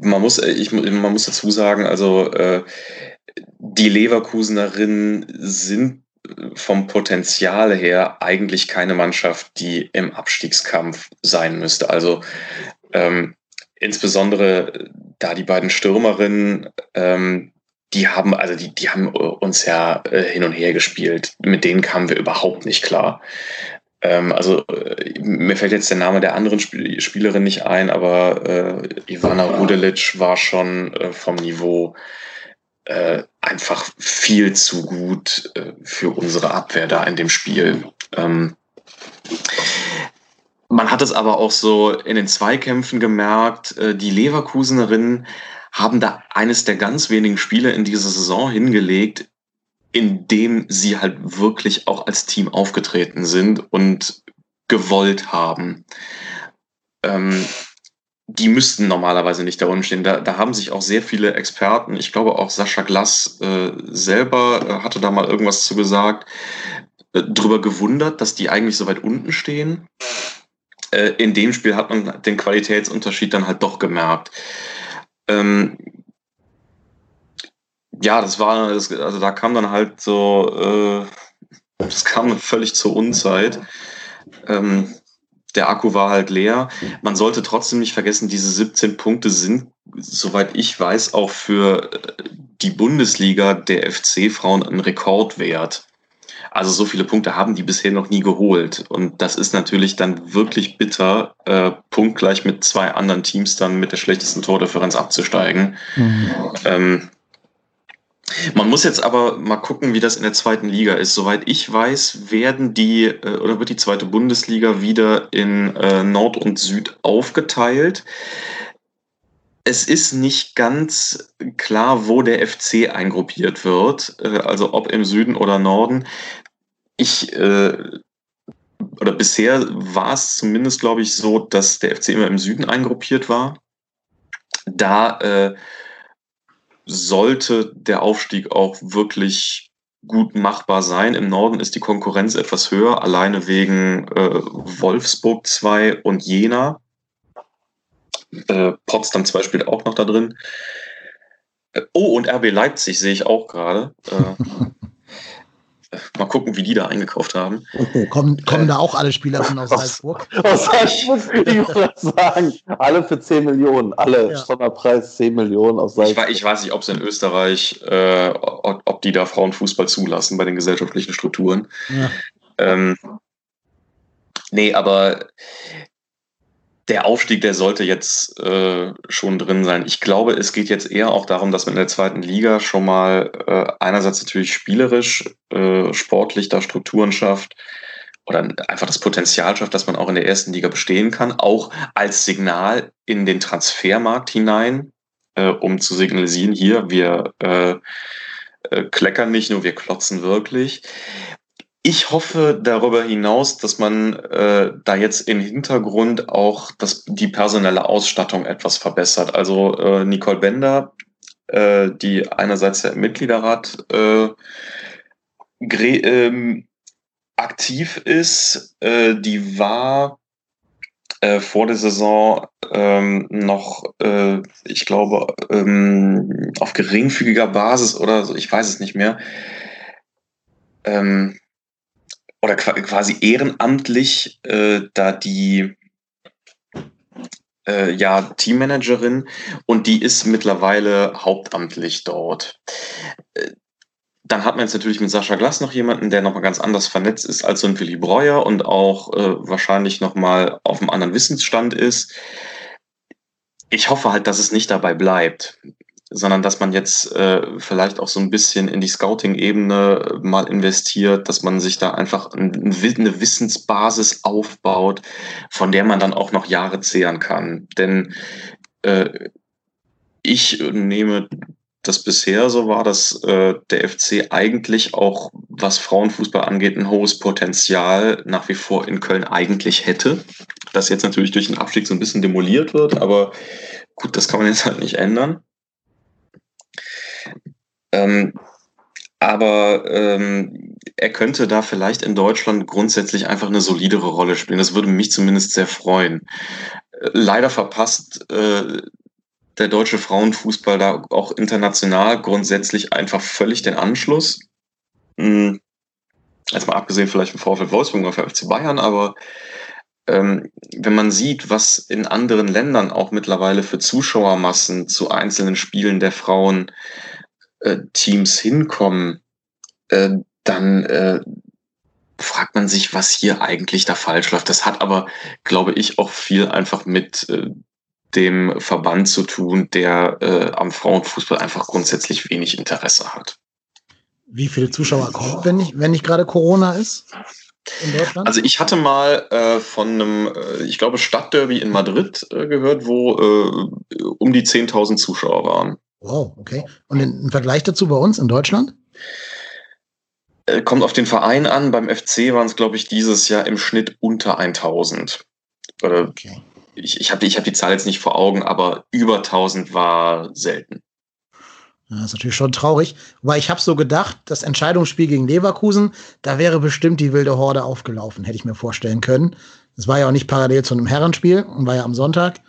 man muss, ich, man muss dazu sagen, also äh, die Leverkusenerinnen sind vom Potenzial her eigentlich keine Mannschaft, die im Abstiegskampf sein müsste. Also ähm, insbesondere da die beiden Stürmerinnen, ähm, die haben, also die, die haben uns ja äh, hin und her gespielt. Mit denen kamen wir überhaupt nicht klar. Ähm, also äh, mir fällt jetzt der Name der anderen Spiel Spielerin nicht ein, aber äh, Ivana Rudelic war schon äh, vom Niveau äh, einfach viel zu gut äh, für unsere Abwehr da in dem Spiel. Ähm, man hat es aber auch so in den Zweikämpfen gemerkt, äh, die Leverkusenerinnen haben da eines der ganz wenigen Spiele in dieser Saison hingelegt, in dem sie halt wirklich auch als Team aufgetreten sind und gewollt haben. Ähm, die müssten normalerweise nicht da unten stehen. Da, da haben sich auch sehr viele Experten, ich glaube auch Sascha Glass äh, selber äh, hatte da mal irgendwas zu gesagt, äh, drüber gewundert, dass die eigentlich so weit unten stehen. Äh, in dem Spiel hat man den Qualitätsunterschied dann halt doch gemerkt. Ähm, ja, das war, das, also da kam dann halt so, äh, das kam völlig zur Unzeit. Ähm, der Akku war halt leer. Man sollte trotzdem nicht vergessen, diese 17 Punkte sind, soweit ich weiß, auch für die Bundesliga der FC-Frauen ein Rekordwert. Also so viele Punkte haben die bisher noch nie geholt. Und das ist natürlich dann wirklich bitter, äh, punktgleich mit zwei anderen Teams dann mit der schlechtesten Tordifferenz abzusteigen. Mhm. Ähm, man muss jetzt aber mal gucken, wie das in der zweiten Liga ist. Soweit ich weiß, werden die äh, oder wird die zweite Bundesliga wieder in äh, Nord und Süd aufgeteilt. Es ist nicht ganz klar, wo der FC eingruppiert wird, äh, also ob im Süden oder Norden. Ich oder bisher war es zumindest, glaube ich, so, dass der FC immer im Süden eingruppiert war. Da äh, sollte der Aufstieg auch wirklich gut machbar sein. Im Norden ist die Konkurrenz etwas höher, alleine wegen äh, Wolfsburg 2 und Jena. Äh, Potsdam 2 spielt auch noch da drin. Äh, oh, und RB Leipzig sehe ich auch gerade. Mal gucken, wie die da eingekauft haben. Okay, kommen, kommen äh, da auch alle Spieler aus, aus Salzburg? Aus Salzburg, ich wollte sagen. Alle für 10 Millionen. Alle ja. Sonderpreis 10 Millionen aus Salzburg. Ich, ich weiß nicht, ob es in Österreich, äh, ob, ob, die da Frauenfußball zulassen bei den gesellschaftlichen Strukturen. Ja. Ähm, nee, aber der Aufstieg, der sollte jetzt äh, schon drin sein. Ich glaube, es geht jetzt eher auch darum, dass man in der zweiten Liga schon mal äh, einerseits natürlich spielerisch, äh, sportlich da Strukturen schafft oder einfach das Potenzial schafft, dass man auch in der ersten Liga bestehen kann, auch als Signal in den Transfermarkt hinein, äh, um zu signalisieren, hier, wir äh, äh, kleckern nicht nur, wir klotzen wirklich. Ich hoffe darüber hinaus, dass man äh, da jetzt im Hintergrund auch das, die personelle Ausstattung etwas verbessert. Also äh, Nicole Bender, äh, die einerseits ja im Mitgliederrat äh, ähm, aktiv ist, äh, die war äh, vor der Saison ähm, noch, äh, ich glaube, ähm, auf geringfügiger Basis oder so, ich weiß es nicht mehr, ähm, oder quasi ehrenamtlich äh, da die äh, ja Teammanagerin und die ist mittlerweile hauptamtlich dort. Äh, dann hat man jetzt natürlich mit Sascha Glass noch jemanden, der nochmal ganz anders vernetzt ist als so ein Willy Breuer und auch äh, wahrscheinlich nochmal auf einem anderen Wissensstand ist. Ich hoffe halt, dass es nicht dabei bleibt sondern dass man jetzt äh, vielleicht auch so ein bisschen in die Scouting-Ebene mal investiert, dass man sich da einfach ein, eine Wissensbasis aufbaut, von der man dann auch noch Jahre zehren kann. Denn äh, ich nehme das bisher so war, dass äh, der FC eigentlich auch, was Frauenfußball angeht, ein hohes Potenzial nach wie vor in Köln eigentlich hätte. Das jetzt natürlich durch den Abstieg so ein bisschen demoliert wird, aber gut, das kann man jetzt halt nicht ändern. Ähm, aber ähm, er könnte da vielleicht in Deutschland grundsätzlich einfach eine solidere Rolle spielen. Das würde mich zumindest sehr freuen. Leider verpasst äh, der deutsche Frauenfußball da auch international grundsätzlich einfach völlig den Anschluss. Hm. Jetzt mal abgesehen vielleicht vom VfL Wolfsburg oder FC Bayern, aber ähm, wenn man sieht, was in anderen Ländern auch mittlerweile für Zuschauermassen zu einzelnen Spielen der Frauen äh, Teams hinkommen, äh, dann äh, fragt man sich, was hier eigentlich da falsch läuft. Das hat aber, glaube ich, auch viel einfach mit äh, dem Verband zu tun, der äh, am Frauenfußball einfach grundsätzlich wenig Interesse hat. Wie viele Zuschauer kommen, wenn nicht, wenn nicht gerade Corona ist? Also ich hatte mal äh, von einem, äh, ich glaube, Stadtderby in Madrid äh, gehört, wo äh, um die 10.000 Zuschauer waren. Wow, okay. Und im Vergleich dazu bei uns in Deutschland? Äh, kommt auf den Verein an. Beim FC waren es, glaube ich, dieses Jahr im Schnitt unter 1000. okay. Ich, ich habe ich hab die Zahl jetzt nicht vor Augen, aber über 1000 war selten. Das ist natürlich schon traurig, weil ich habe so gedacht, das Entscheidungsspiel gegen Leverkusen, da wäre bestimmt die wilde Horde aufgelaufen, hätte ich mir vorstellen können. Das war ja auch nicht parallel zu einem Herrenspiel und war ja am Sonntag.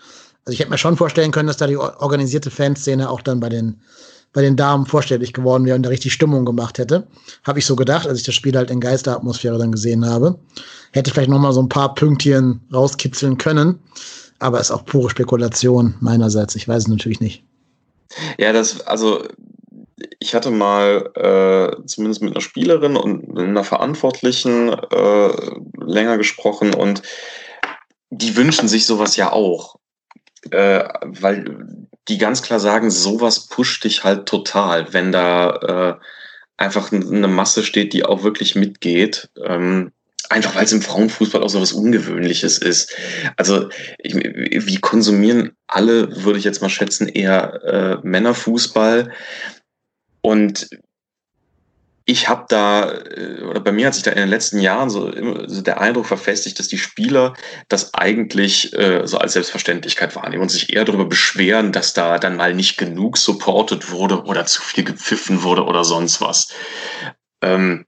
Also ich hätte mir schon vorstellen können, dass da die organisierte Fanszene auch dann bei den, bei den Damen vorstellig geworden wäre und da richtig Stimmung gemacht hätte. Habe ich so gedacht, als ich das Spiel halt in Geisteratmosphäre dann gesehen habe. Hätte vielleicht noch mal so ein paar Pünktchen rauskitzeln können. Aber ist auch pure Spekulation meinerseits. Ich weiß es natürlich nicht. Ja, das, also ich hatte mal äh, zumindest mit einer Spielerin und einer Verantwortlichen äh, länger gesprochen und die wünschen sich sowas ja auch äh, weil die ganz klar sagen, sowas pusht dich halt total, wenn da äh, einfach eine Masse steht, die auch wirklich mitgeht. Ähm, einfach weil es im Frauenfußball auch so was Ungewöhnliches ist. Also ich, wie konsumieren alle, würde ich jetzt mal schätzen, eher äh, Männerfußball. Und ich habe da, äh, oder bei mir hat sich da in den letzten Jahren so, so der Eindruck verfestigt, dass die Spieler das eigentlich äh, so als Selbstverständlichkeit wahrnehmen und sich eher darüber beschweren, dass da dann mal nicht genug supported wurde oder zu viel gepfiffen wurde oder sonst was. Ähm,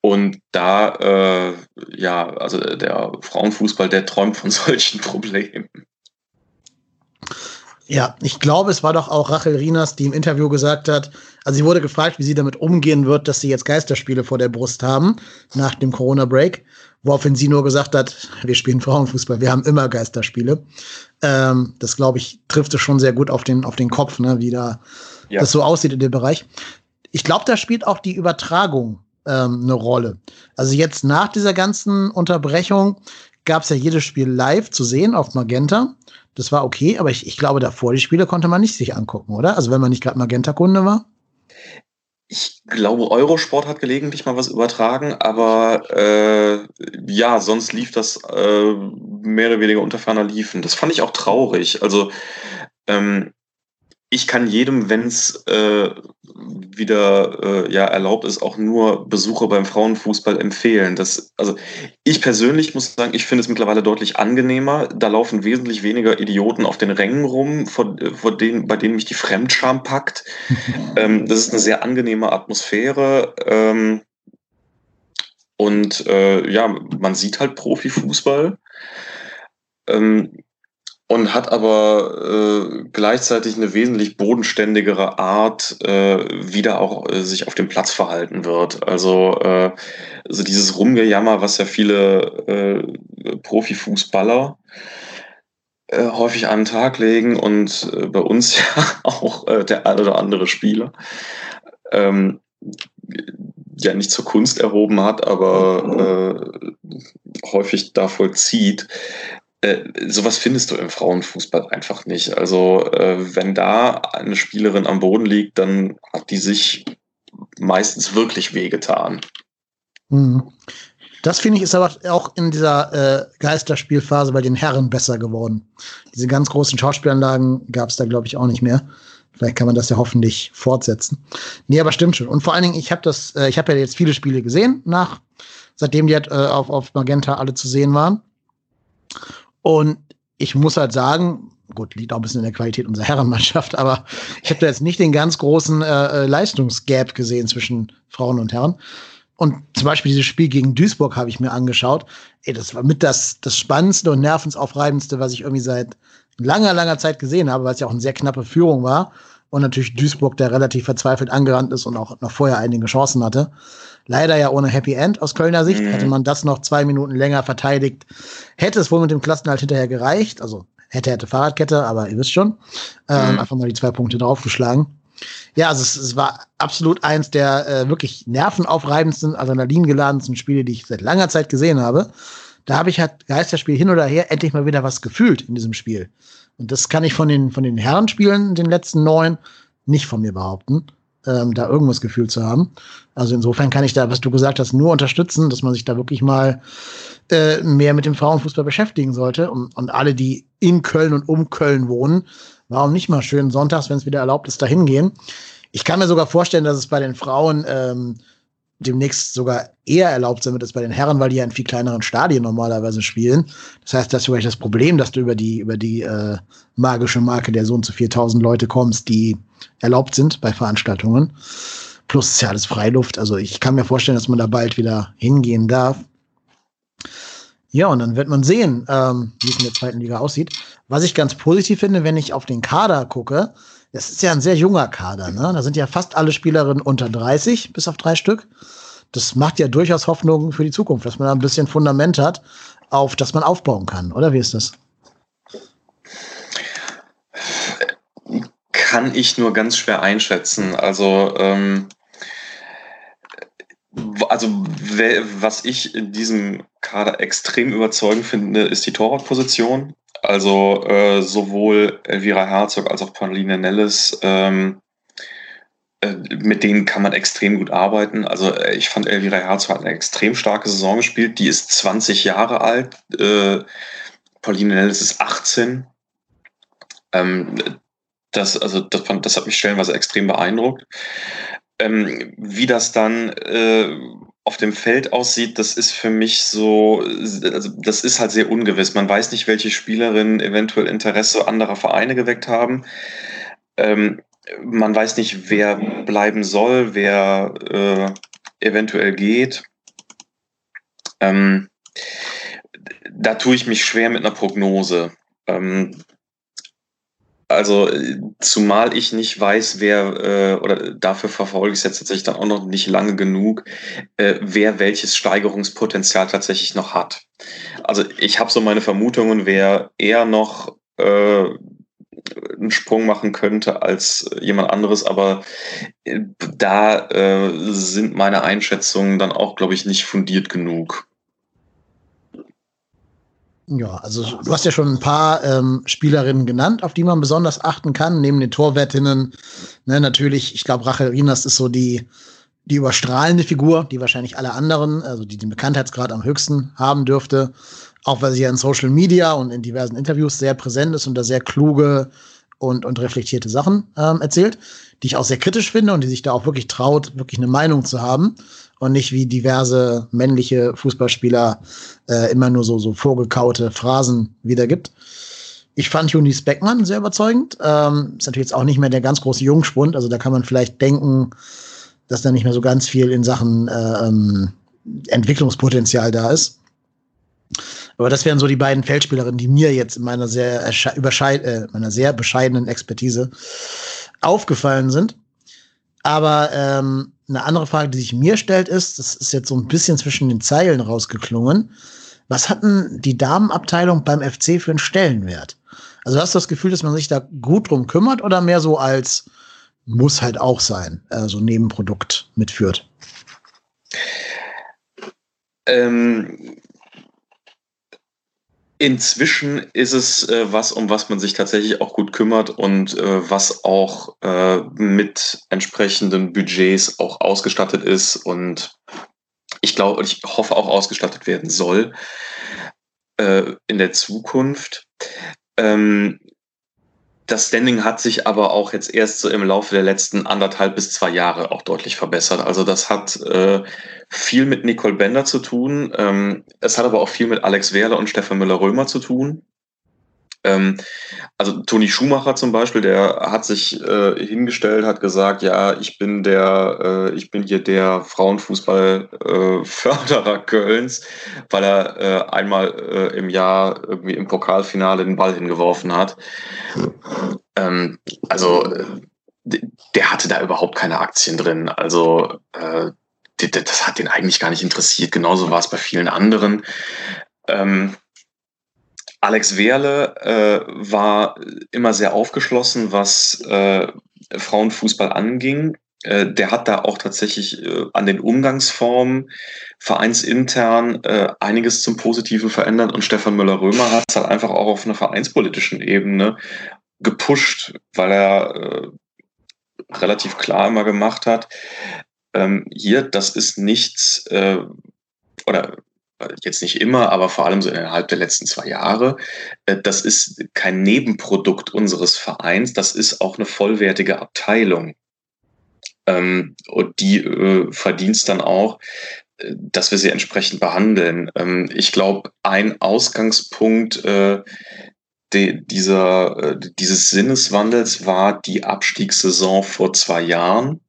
und da, äh, ja, also der Frauenfußball, der träumt von solchen Problemen. Ja, ich glaube, es war doch auch Rachel Rinas, die im Interview gesagt hat, also sie wurde gefragt, wie sie damit umgehen wird, dass sie jetzt Geisterspiele vor der Brust haben, nach dem Corona-Break, woraufhin sie nur gesagt hat, wir spielen Frauenfußball, wir haben immer Geisterspiele. Ähm, das, glaube ich, trifft es schon sehr gut auf den, auf den Kopf, ne, wie da ja. das so aussieht in dem Bereich. Ich glaube, da spielt auch die Übertragung ähm, eine Rolle. Also jetzt nach dieser ganzen Unterbrechung gab es ja jedes Spiel live zu sehen auf Magenta. Das war okay, aber ich, ich glaube, davor die Spiele konnte man nicht sich angucken, oder? Also wenn man nicht gerade Magenta-Kunde war. Ich glaube, Eurosport hat gelegentlich mal was übertragen, aber äh, ja, sonst lief das äh, mehr oder weniger unter ferner Liefen. Das fand ich auch traurig. Also ähm, ich kann jedem, wenn es äh, wieder äh, ja erlaubt ist, auch nur Besuche beim Frauenfußball empfehlen. Das, also ich persönlich muss sagen, ich finde es mittlerweile deutlich angenehmer. Da laufen wesentlich weniger Idioten auf den Rängen rum, vor, vor denen, bei denen mich die Fremdscham packt. ähm, das ist eine sehr angenehme Atmosphäre. Ähm, und äh, ja, man sieht halt Profifußball. Ähm, und hat aber äh, gleichzeitig eine wesentlich bodenständigere Art, äh, wie da auch äh, sich auf dem Platz verhalten wird. Also, äh, also dieses Rumgejammer, was ja viele äh, Profifußballer äh, häufig an den Tag legen und äh, bei uns ja auch äh, der ein oder andere Spieler. Ähm, ja nicht zur Kunst erhoben hat, aber äh, häufig da vollzieht, äh, sowas findest du im Frauenfußball einfach nicht. Also äh, wenn da eine Spielerin am Boden liegt, dann hat die sich meistens wirklich wehgetan. Mhm. Das finde ich ist aber auch in dieser äh, Geisterspielphase bei den Herren besser geworden. Diese ganz großen Schauspielanlagen gab es da, glaube ich, auch nicht mehr. Vielleicht kann man das ja hoffentlich fortsetzen. Nee, aber stimmt schon. Und vor allen Dingen, ich habe das, äh, ich habe ja jetzt viele Spiele gesehen, nach, seitdem die halt, äh, auf, auf Magenta alle zu sehen waren. Und ich muss halt sagen, gut, liegt auch ein bisschen in der Qualität unserer Herrenmannschaft, aber ich habe da jetzt nicht den ganz großen äh, äh, Leistungsgap gesehen zwischen Frauen und Herren. Und zum Beispiel dieses Spiel gegen Duisburg habe ich mir angeschaut. Ey, das war mit das, das Spannendste und Nervensaufreibendste, was ich irgendwie seit langer, langer Zeit gesehen habe, weil es ja auch eine sehr knappe Führung war. Und natürlich Duisburg, der relativ verzweifelt angerannt ist und auch noch vorher einige Chancen hatte. Leider ja ohne Happy End aus Kölner Sicht. Mhm. Hätte man das noch zwei Minuten länger verteidigt, hätte es wohl mit dem Klassenhalt hinterher gereicht. Also hätte, hätte Fahrradkette, aber ihr wisst schon. Ähm, mhm. Einfach mal die zwei Punkte draufgeschlagen. Ja, also es, es war absolut eins der äh, wirklich nervenaufreibendsten, adrenalingeladensten Spiele, die ich seit langer Zeit gesehen habe. Da habe ich halt Geisterspiel hin oder her endlich mal wieder was gefühlt in diesem Spiel. Und das kann ich von den, von den Herrenspielen, den letzten neun, nicht von mir behaupten ähm, da irgendwas gefühlt zu haben. Also insofern kann ich da, was du gesagt hast, nur unterstützen, dass man sich da wirklich mal äh, mehr mit dem Frauenfußball beschäftigen sollte. Und, und alle, die in Köln und um Köln wohnen, warum nicht mal schön sonntags, wenn es wieder erlaubt ist, dahin gehen. Ich kann mir sogar vorstellen, dass es bei den Frauen ähm, demnächst sogar eher erlaubt sein wird als bei den Herren, weil die ja in viel kleineren Stadien normalerweise spielen. Das heißt, das ist vielleicht das Problem, dass du über die, über die äh, magische Marke der so und so 4000 Leute kommst, die erlaubt sind bei Veranstaltungen. Plus ist ja alles Freiluft. Also ich kann mir vorstellen, dass man da bald wieder hingehen darf. Ja, und dann wird man sehen, ähm, wie es in der zweiten Liga aussieht. Was ich ganz positiv finde, wenn ich auf den Kader gucke, das ist ja ein sehr junger Kader. Ne? Da sind ja fast alle Spielerinnen unter 30, bis auf drei Stück. Das macht ja durchaus Hoffnung für die Zukunft, dass man da ein bisschen Fundament hat, auf das man aufbauen kann. Oder wie ist das? kann ich nur ganz schwer einschätzen. Also, ähm, also was ich in diesem Kader extrem überzeugend finde, ist die Torwartposition. Also äh, sowohl Elvira Herzog als auch Pauline Nellis, ähm, äh, mit denen kann man extrem gut arbeiten. Also äh, ich fand Elvira Herzog hat eine extrem starke Saison gespielt. Die ist 20 Jahre alt. Äh, Pauline Nellis ist 18. Ähm, das, also das, das hat mich stellenweise extrem beeindruckt. Ähm, wie das dann äh, auf dem Feld aussieht, das ist für mich so, also das ist halt sehr ungewiss. Man weiß nicht, welche Spielerinnen eventuell Interesse anderer Vereine geweckt haben. Ähm, man weiß nicht, wer bleiben soll, wer äh, eventuell geht. Ähm, da tue ich mich schwer mit einer Prognose. Ähm, also zumal ich nicht weiß, wer, äh, oder dafür verfolge ich es jetzt tatsächlich dann auch noch nicht lange genug, äh, wer welches Steigerungspotenzial tatsächlich noch hat. Also ich habe so meine Vermutungen, wer eher noch äh, einen Sprung machen könnte als jemand anderes, aber äh, da äh, sind meine Einschätzungen dann auch, glaube ich, nicht fundiert genug. Ja, also du hast ja schon ein paar ähm, Spielerinnen genannt, auf die man besonders achten kann, neben den Torwärtinnen. Ne, natürlich, ich glaube, Rachel Rinas ist so die, die überstrahlende Figur, die wahrscheinlich alle anderen, also die den Bekanntheitsgrad am höchsten haben dürfte. Auch weil sie ja in Social Media und in diversen Interviews sehr präsent ist und da sehr kluge und, und reflektierte Sachen ähm, erzählt, die ich auch sehr kritisch finde und die sich da auch wirklich traut, wirklich eine Meinung zu haben und nicht wie diverse männliche Fußballspieler äh, immer nur so, so vorgekaute Phrasen wiedergibt. Ich fand Junis Beckmann sehr überzeugend. Ähm, ist natürlich jetzt auch nicht mehr der ganz große Jungspund. Also da kann man vielleicht denken, dass da nicht mehr so ganz viel in Sachen äh, ähm, Entwicklungspotenzial da ist. Aber das wären so die beiden Feldspielerinnen, die mir jetzt in meiner sehr, äh, meiner sehr bescheidenen Expertise aufgefallen sind. Aber ähm, eine andere Frage, die sich mir stellt, ist, das ist jetzt so ein bisschen zwischen den Zeilen rausgeklungen. Was hatten die Damenabteilung beim FC für einen Stellenwert? Also hast du das Gefühl, dass man sich da gut drum kümmert oder mehr so als muss halt auch sein, äh, so Nebenprodukt mitführt? Ähm, Inzwischen ist es äh, was, um was man sich tatsächlich auch gut kümmert und äh, was auch äh, mit entsprechenden Budgets auch ausgestattet ist und ich glaube, ich hoffe auch ausgestattet werden soll äh, in der Zukunft. Ähm, das Standing hat sich aber auch jetzt erst so im Laufe der letzten anderthalb bis zwei Jahre auch deutlich verbessert. Also das hat äh, viel mit Nicole Bender zu tun. Ähm, es hat aber auch viel mit Alex Werle und Stefan Müller-Römer zu tun. Ähm, also Toni Schumacher zum Beispiel, der hat sich äh, hingestellt, hat gesagt, ja, ich bin der, äh, ich bin hier der Frauenfußballförderer äh, Kölns, weil er äh, einmal äh, im Jahr irgendwie im Pokalfinale den Ball hingeworfen hat. Ähm, also äh, der hatte da überhaupt keine Aktien drin. Also das hat den eigentlich gar nicht interessiert. Genauso war es bei vielen anderen. Ähm, Alex Wehrle äh, war immer sehr aufgeschlossen, was äh, Frauenfußball anging. Äh, der hat da auch tatsächlich äh, an den Umgangsformen vereinsintern äh, einiges zum Positiven verändert und Stefan Müller-Römer hat es halt einfach auch auf einer vereinspolitischen Ebene gepusht, weil er äh, relativ klar immer gemacht hat, ähm, hier, das ist nichts, oder jetzt nicht immer, aber vor allem so innerhalb der letzten zwei Jahre. Äh, das ist kein Nebenprodukt unseres Vereins, das ist auch eine vollwertige Abteilung. Ähm, und die äh, verdient dann auch, äh, dass wir sie entsprechend behandeln. Ähm, ich glaube, ein Ausgangspunkt dieser, dieses Sinneswandels war die Abstiegssaison vor zwei Jahren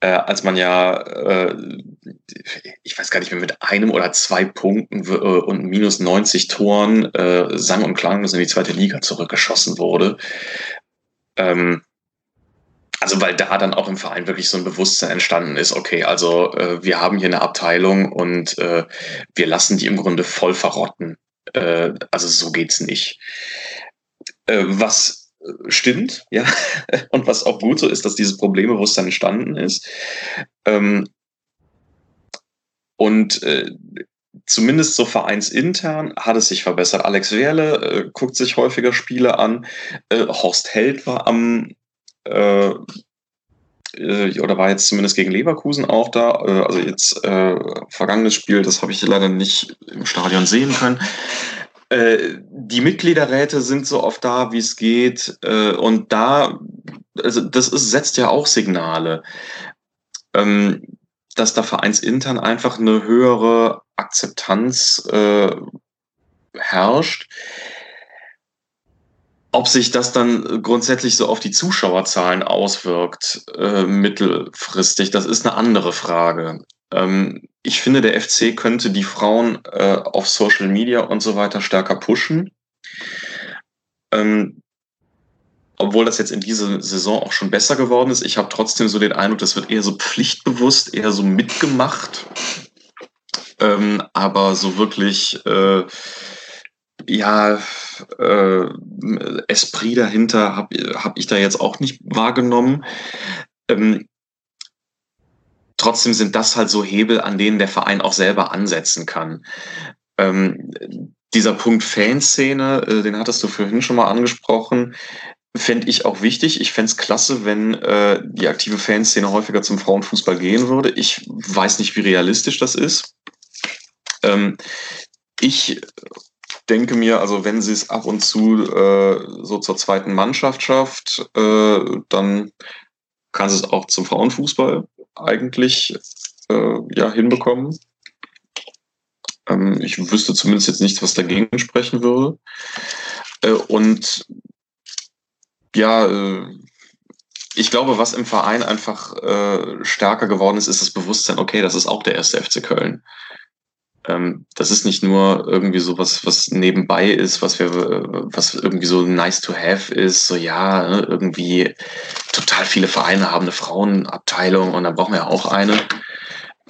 äh, als man ja, äh, ich weiß gar nicht mehr, mit einem oder zwei Punkten äh, und minus 90 Toren äh, sang- und klanglos in die zweite Liga zurückgeschossen wurde. Ähm, also weil da dann auch im Verein wirklich so ein Bewusstsein entstanden ist, okay, also äh, wir haben hier eine Abteilung und äh, wir lassen die im Grunde voll verrotten. Äh, also so geht's nicht. Äh, was stimmt, ja, und was auch gut so ist, dass dieses Problembewusstsein entstanden ist. Ähm, und äh, zumindest so vereinsintern hat es sich verbessert. Alex Werle äh, guckt sich häufiger Spiele an. Äh, Horst Held war am äh, äh, oder war jetzt zumindest gegen Leverkusen auch da. Äh, also jetzt vergangenes Spiel, das habe ich leider nicht im Stadion sehen können. Äh, die Mitgliederräte sind so oft da, wie es geht. Äh, und da, also das ist, setzt ja auch Signale, ähm, dass da vereinsintern einfach eine höhere Akzeptanz äh, herrscht. Ob sich das dann grundsätzlich so auf die Zuschauerzahlen auswirkt, äh, mittelfristig, das ist eine andere Frage. Ähm, ich finde, der FC könnte die Frauen äh, auf Social Media und so weiter stärker pushen. Ähm, obwohl das jetzt in dieser Saison auch schon besser geworden ist. Ich habe trotzdem so den Eindruck, das wird eher so pflichtbewusst, eher so mitgemacht. Ähm, aber so wirklich, äh, ja, äh, Esprit dahinter habe hab ich da jetzt auch nicht wahrgenommen. Ähm, trotzdem sind das halt so Hebel, an denen der Verein auch selber ansetzen kann. Ähm, dieser Punkt Fanszene, äh, den hattest du vorhin schon mal angesprochen, fände ich auch wichtig. Ich fände es klasse, wenn äh, die aktive Fanszene häufiger zum Frauenfußball gehen würde. Ich weiß nicht, wie realistisch das ist. Ähm, ich denke mir, also wenn sie es ab und zu äh, so zur zweiten Mannschaft schafft, äh, dann kann sie es auch zum Frauenfußball eigentlich äh, ja, hinbekommen. Ähm, ich wüsste zumindest jetzt nichts, was dagegen sprechen würde. Äh, und ja, äh, ich glaube, was im Verein einfach äh, stärker geworden ist, ist das Bewusstsein, okay, das ist auch der erste FC Köln. Ähm, das ist nicht nur irgendwie so was, was nebenbei ist, was wir, was irgendwie so nice to have ist, so ja, ne, irgendwie total viele Vereine haben eine Frauenabteilung und dann brauchen wir auch eine.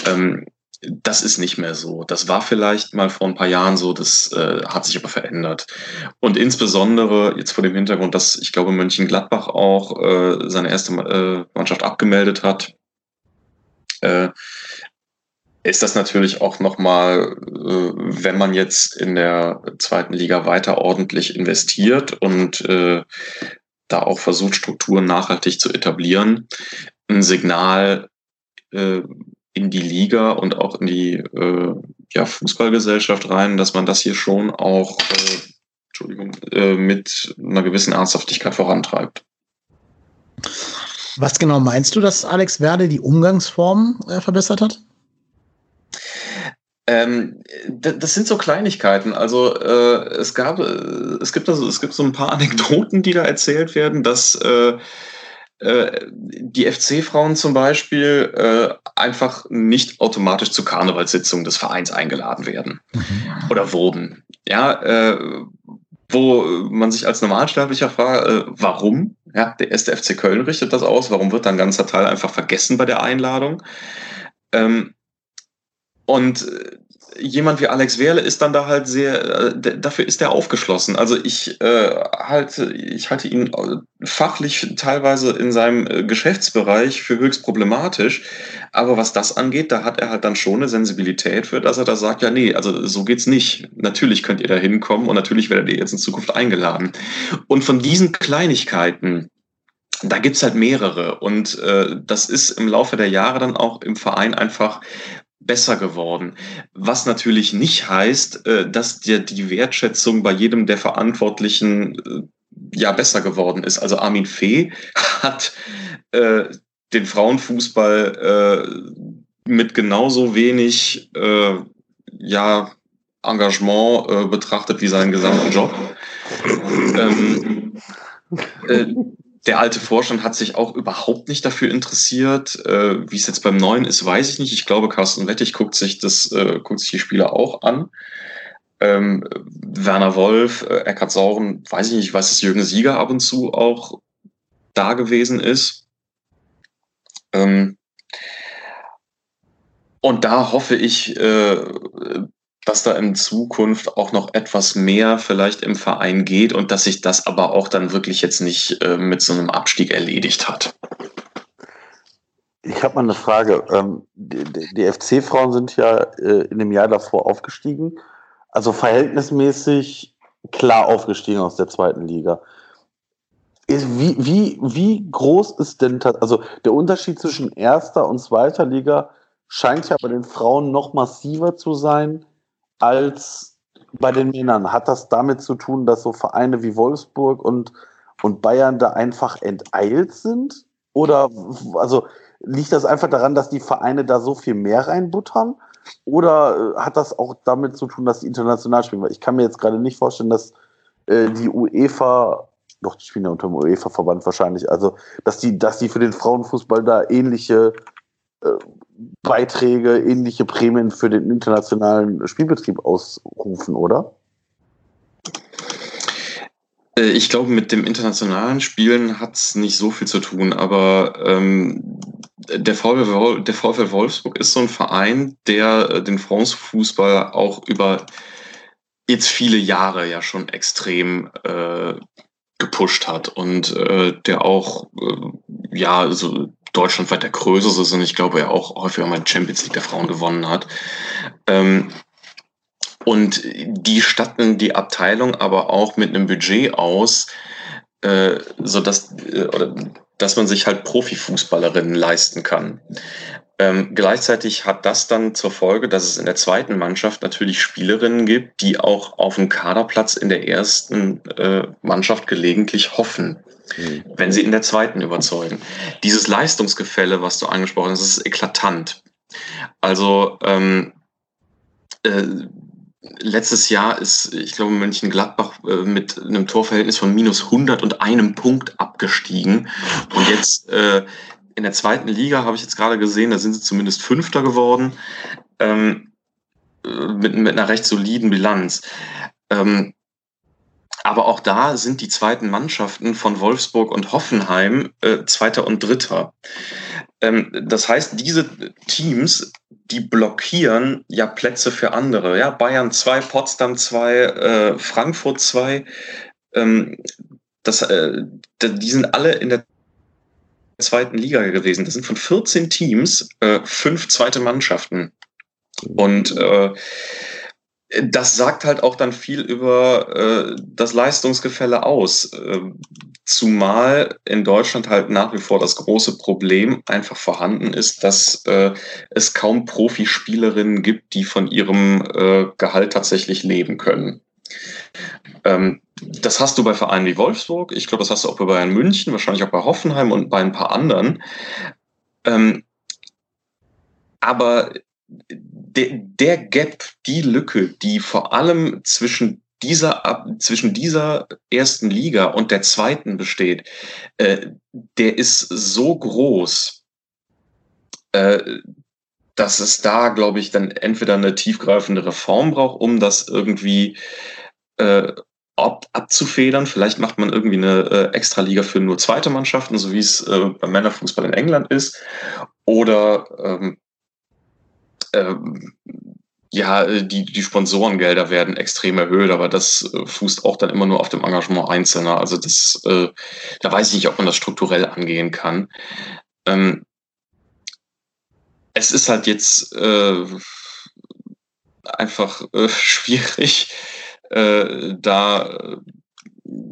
Ähm, das ist nicht mehr so. Das war vielleicht mal vor ein paar Jahren so, das äh, hat sich aber verändert. Und insbesondere jetzt vor dem Hintergrund, dass ich glaube, Mönchengladbach auch äh, seine erste äh, Mannschaft abgemeldet hat, ist das natürlich auch nochmal, äh, wenn man jetzt in der zweiten Liga weiter ordentlich investiert und äh, da auch versucht, Strukturen nachhaltig zu etablieren, ein Signal äh, in die Liga und auch in die äh, ja, Fußballgesellschaft rein, dass man das hier schon auch äh, Entschuldigung, äh, mit einer gewissen Ernsthaftigkeit vorantreibt. Was genau meinst du, dass Alex Werde die Umgangsform äh, verbessert hat? Ähm, das sind so Kleinigkeiten. Also äh, es gab, äh, es gibt also, es gibt so ein paar Anekdoten, die da erzählt werden, dass äh, äh, die FC-Frauen zum Beispiel äh, einfach nicht automatisch zur Karnevalssitzung des Vereins eingeladen werden mhm. oder wurden. Ja, wo man sich als Normalsterblicher fragt, warum? Ja, der erste FC Köln richtet das aus. Warum wird dann ein ganzer Teil einfach vergessen bei der Einladung? Ähm, und äh, jemand wie Alex Werle ist dann da halt sehr, äh, dafür ist er aufgeschlossen. Also ich äh, halte, ich halte ihn äh, fachlich teilweise in seinem Geschäftsbereich für höchst problematisch. Aber was das angeht, da hat er halt dann schon eine Sensibilität für, dass er da sagt, ja, nee, also so geht's nicht. Natürlich könnt ihr da hinkommen und natürlich werdet ihr jetzt in Zukunft eingeladen. Und von diesen Kleinigkeiten, da gibt's halt mehrere. Und äh, das ist im Laufe der Jahre dann auch im Verein einfach besser geworden. Was natürlich nicht heißt, äh, dass dir die Wertschätzung bei jedem der Verantwortlichen äh, ja besser geworden ist. Also Armin Fee hat äh, den Frauenfußball mit genauso wenig ja, Engagement betrachtet wie seinen gesamten Job. Ähm, äh, der alte Vorstand hat sich auch überhaupt nicht dafür interessiert. Äh, wie es jetzt beim neuen ist, weiß ich nicht. Ich glaube, Carsten Wettig guckt sich das, äh, guckt sich die Spieler auch an. Ähm, Werner Wolf, äh, Eckhard Sauren, weiß ich nicht, ich weiß, dass Jürgen Sieger ab und zu auch da gewesen ist. Ähm, und da hoffe ich, äh, dass da in Zukunft auch noch etwas mehr vielleicht im Verein geht und dass sich das aber auch dann wirklich jetzt nicht äh, mit so einem Abstieg erledigt hat. Ich habe mal eine Frage. Ähm, die, die FC-Frauen sind ja äh, in dem Jahr davor aufgestiegen, also verhältnismäßig klar aufgestiegen aus der zweiten Liga. Wie, wie, wie groß ist denn, also der Unterschied zwischen erster und zweiter Liga scheint ja bei den Frauen noch massiver zu sein als bei den Männern. Hat das damit zu tun, dass so Vereine wie Wolfsburg und, und Bayern da einfach enteilt sind? Oder also liegt das einfach daran, dass die Vereine da so viel mehr reinbuttern? Oder äh, hat das auch damit zu tun, dass die international spielen? Weil ich kann mir jetzt gerade nicht vorstellen, dass äh, die UEFA, doch, die spielen ja unter dem UEFA-Verband wahrscheinlich, also dass die, dass die für den Frauenfußball da ähnliche äh, Beiträge, ähnliche Prämien für den internationalen Spielbetrieb ausrufen, oder? Äh, ich glaube, mit dem internationalen Spielen hat es nicht so viel zu tun, aber ähm, der, VfL, der VfL Wolfsburg ist so ein Verein, der äh, den France-Fußball auch über jetzt viele Jahre ja schon extrem äh, gepusht hat und äh, der auch äh, ja so deutschlandweit der größte ist ich glaube er auch häufiger mal Champions League der Frauen gewonnen hat. Ähm, und die statten die Abteilung aber auch mit einem Budget aus, äh, so dass, äh, oder, dass man sich halt Profifußballerinnen leisten kann. Ähm, gleichzeitig hat das dann zur Folge, dass es in der zweiten Mannschaft natürlich Spielerinnen gibt, die auch auf einen Kaderplatz in der ersten äh, Mannschaft gelegentlich hoffen, mhm. wenn sie in der zweiten überzeugen. Dieses Leistungsgefälle, was du angesprochen hast, ist eklatant. Also ähm, äh, letztes Jahr ist, ich glaube, Mönchengladbach äh, mit einem Torverhältnis von minus 100 und einem Punkt abgestiegen. Und jetzt äh, in der zweiten Liga habe ich jetzt gerade gesehen, da sind sie zumindest Fünfter geworden, ähm, mit, mit einer recht soliden Bilanz. Ähm, aber auch da sind die zweiten Mannschaften von Wolfsburg und Hoffenheim äh, Zweiter und Dritter. Ähm, das heißt, diese Teams, die blockieren ja Plätze für andere. Ja, Bayern 2, Potsdam 2, äh, Frankfurt 2. Ähm, das, äh, die sind alle in der zweiten Liga gewesen. Das sind von 14 Teams äh, fünf zweite Mannschaften. Und äh, das sagt halt auch dann viel über äh, das Leistungsgefälle aus. Äh, zumal in Deutschland halt nach wie vor das große Problem einfach vorhanden ist, dass äh, es kaum Profispielerinnen gibt, die von ihrem äh, Gehalt tatsächlich leben können. Ähm, das hast du bei Vereinen wie Wolfsburg, ich glaube, das hast du auch bei Bayern München, wahrscheinlich auch bei Hoffenheim und bei ein paar anderen. Ähm, aber de, der Gap, die Lücke, die vor allem zwischen dieser, zwischen dieser ersten Liga und der zweiten besteht, äh, der ist so groß, äh, dass es da, glaube ich, dann entweder eine tiefgreifende Reform braucht, um das irgendwie äh, ab, abzufedern. Vielleicht macht man irgendwie eine äh, Extraliga für nur zweite Mannschaften, so wie es äh, beim Männerfußball in England ist. Oder ähm, ähm, ja, die, die Sponsorengelder werden extrem erhöht, aber das äh, fußt auch dann immer nur auf dem Engagement Einzelner. Also das, äh, da weiß ich nicht, ob man das strukturell angehen kann. Ähm, es ist halt jetzt äh, einfach äh, schwierig, äh, da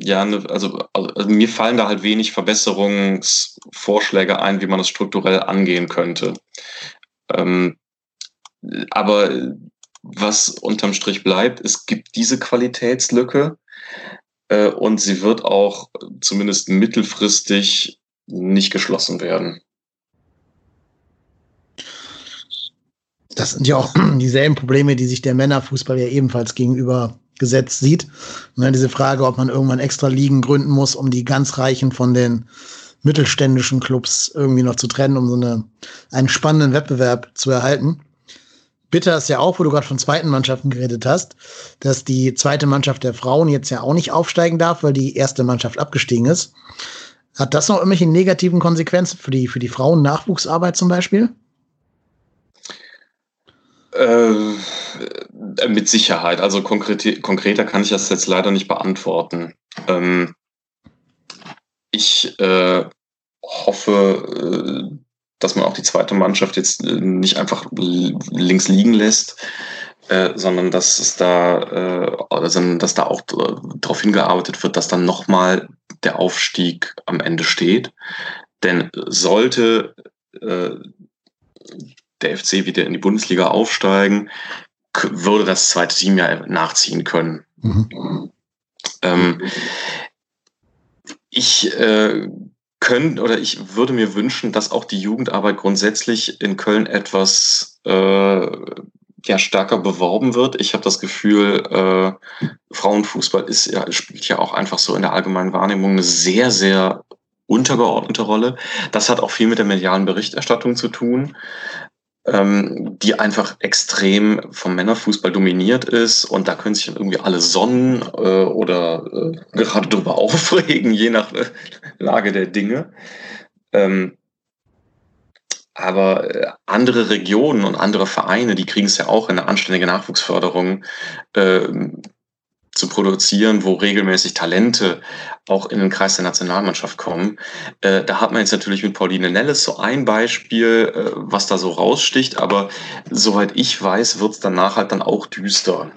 ja, ne, also, also, mir fallen da halt wenig Verbesserungsvorschläge ein, wie man das strukturell angehen könnte. Ähm, aber was unterm Strich bleibt, es gibt diese Qualitätslücke äh, und sie wird auch zumindest mittelfristig nicht geschlossen werden. Das sind ja auch dieselben Probleme, die sich der Männerfußball ja ebenfalls gegenüber gesetzt sieht. Ne, diese Frage, ob man irgendwann extra Ligen gründen muss, um die ganz Reichen von den mittelständischen Clubs irgendwie noch zu trennen, um so eine, einen spannenden Wettbewerb zu erhalten. Bitter ist ja auch, wo du gerade von zweiten Mannschaften geredet hast, dass die zweite Mannschaft der Frauen jetzt ja auch nicht aufsteigen darf, weil die erste Mannschaft abgestiegen ist. Hat das noch irgendwelche negativen Konsequenzen für die, für die Frauen-Nachwuchsarbeit zum Beispiel? Äh, mit Sicherheit. Also konkret, konkreter kann ich das jetzt leider nicht beantworten. Ähm, ich äh, hoffe, äh, dass man auch die zweite Mannschaft jetzt äh, nicht einfach links liegen lässt, äh, sondern dass es da, äh, also, dass da auch darauf hingearbeitet wird, dass dann nochmal der Aufstieg am Ende steht. Denn sollte äh, der FC wieder in die Bundesliga aufsteigen, würde das zweite Team ja nachziehen können. Mhm. Ähm, ich äh, könnte oder ich würde mir wünschen, dass auch die Jugendarbeit grundsätzlich in Köln etwas äh, ja, stärker beworben wird. Ich habe das Gefühl, äh, Frauenfußball ist ja, spielt ja auch einfach so in der allgemeinen Wahrnehmung eine sehr, sehr untergeordnete Rolle. Das hat auch viel mit der medialen Berichterstattung zu tun ähm, die einfach extrem vom Männerfußball dominiert ist und da können sich dann irgendwie alle sonnen äh, oder äh, gerade drüber aufregen, je nach äh, Lage der Dinge. Ähm, aber äh, andere Regionen und andere Vereine, die kriegen es ja auch in eine anständige Nachwuchsförderung äh, zu produzieren, wo regelmäßig Talente auch in den Kreis der Nationalmannschaft kommen. Äh, da hat man jetzt natürlich mit Pauline Nelles so ein Beispiel, äh, was da so raussticht, aber soweit ich weiß, wird es danach halt dann auch düster.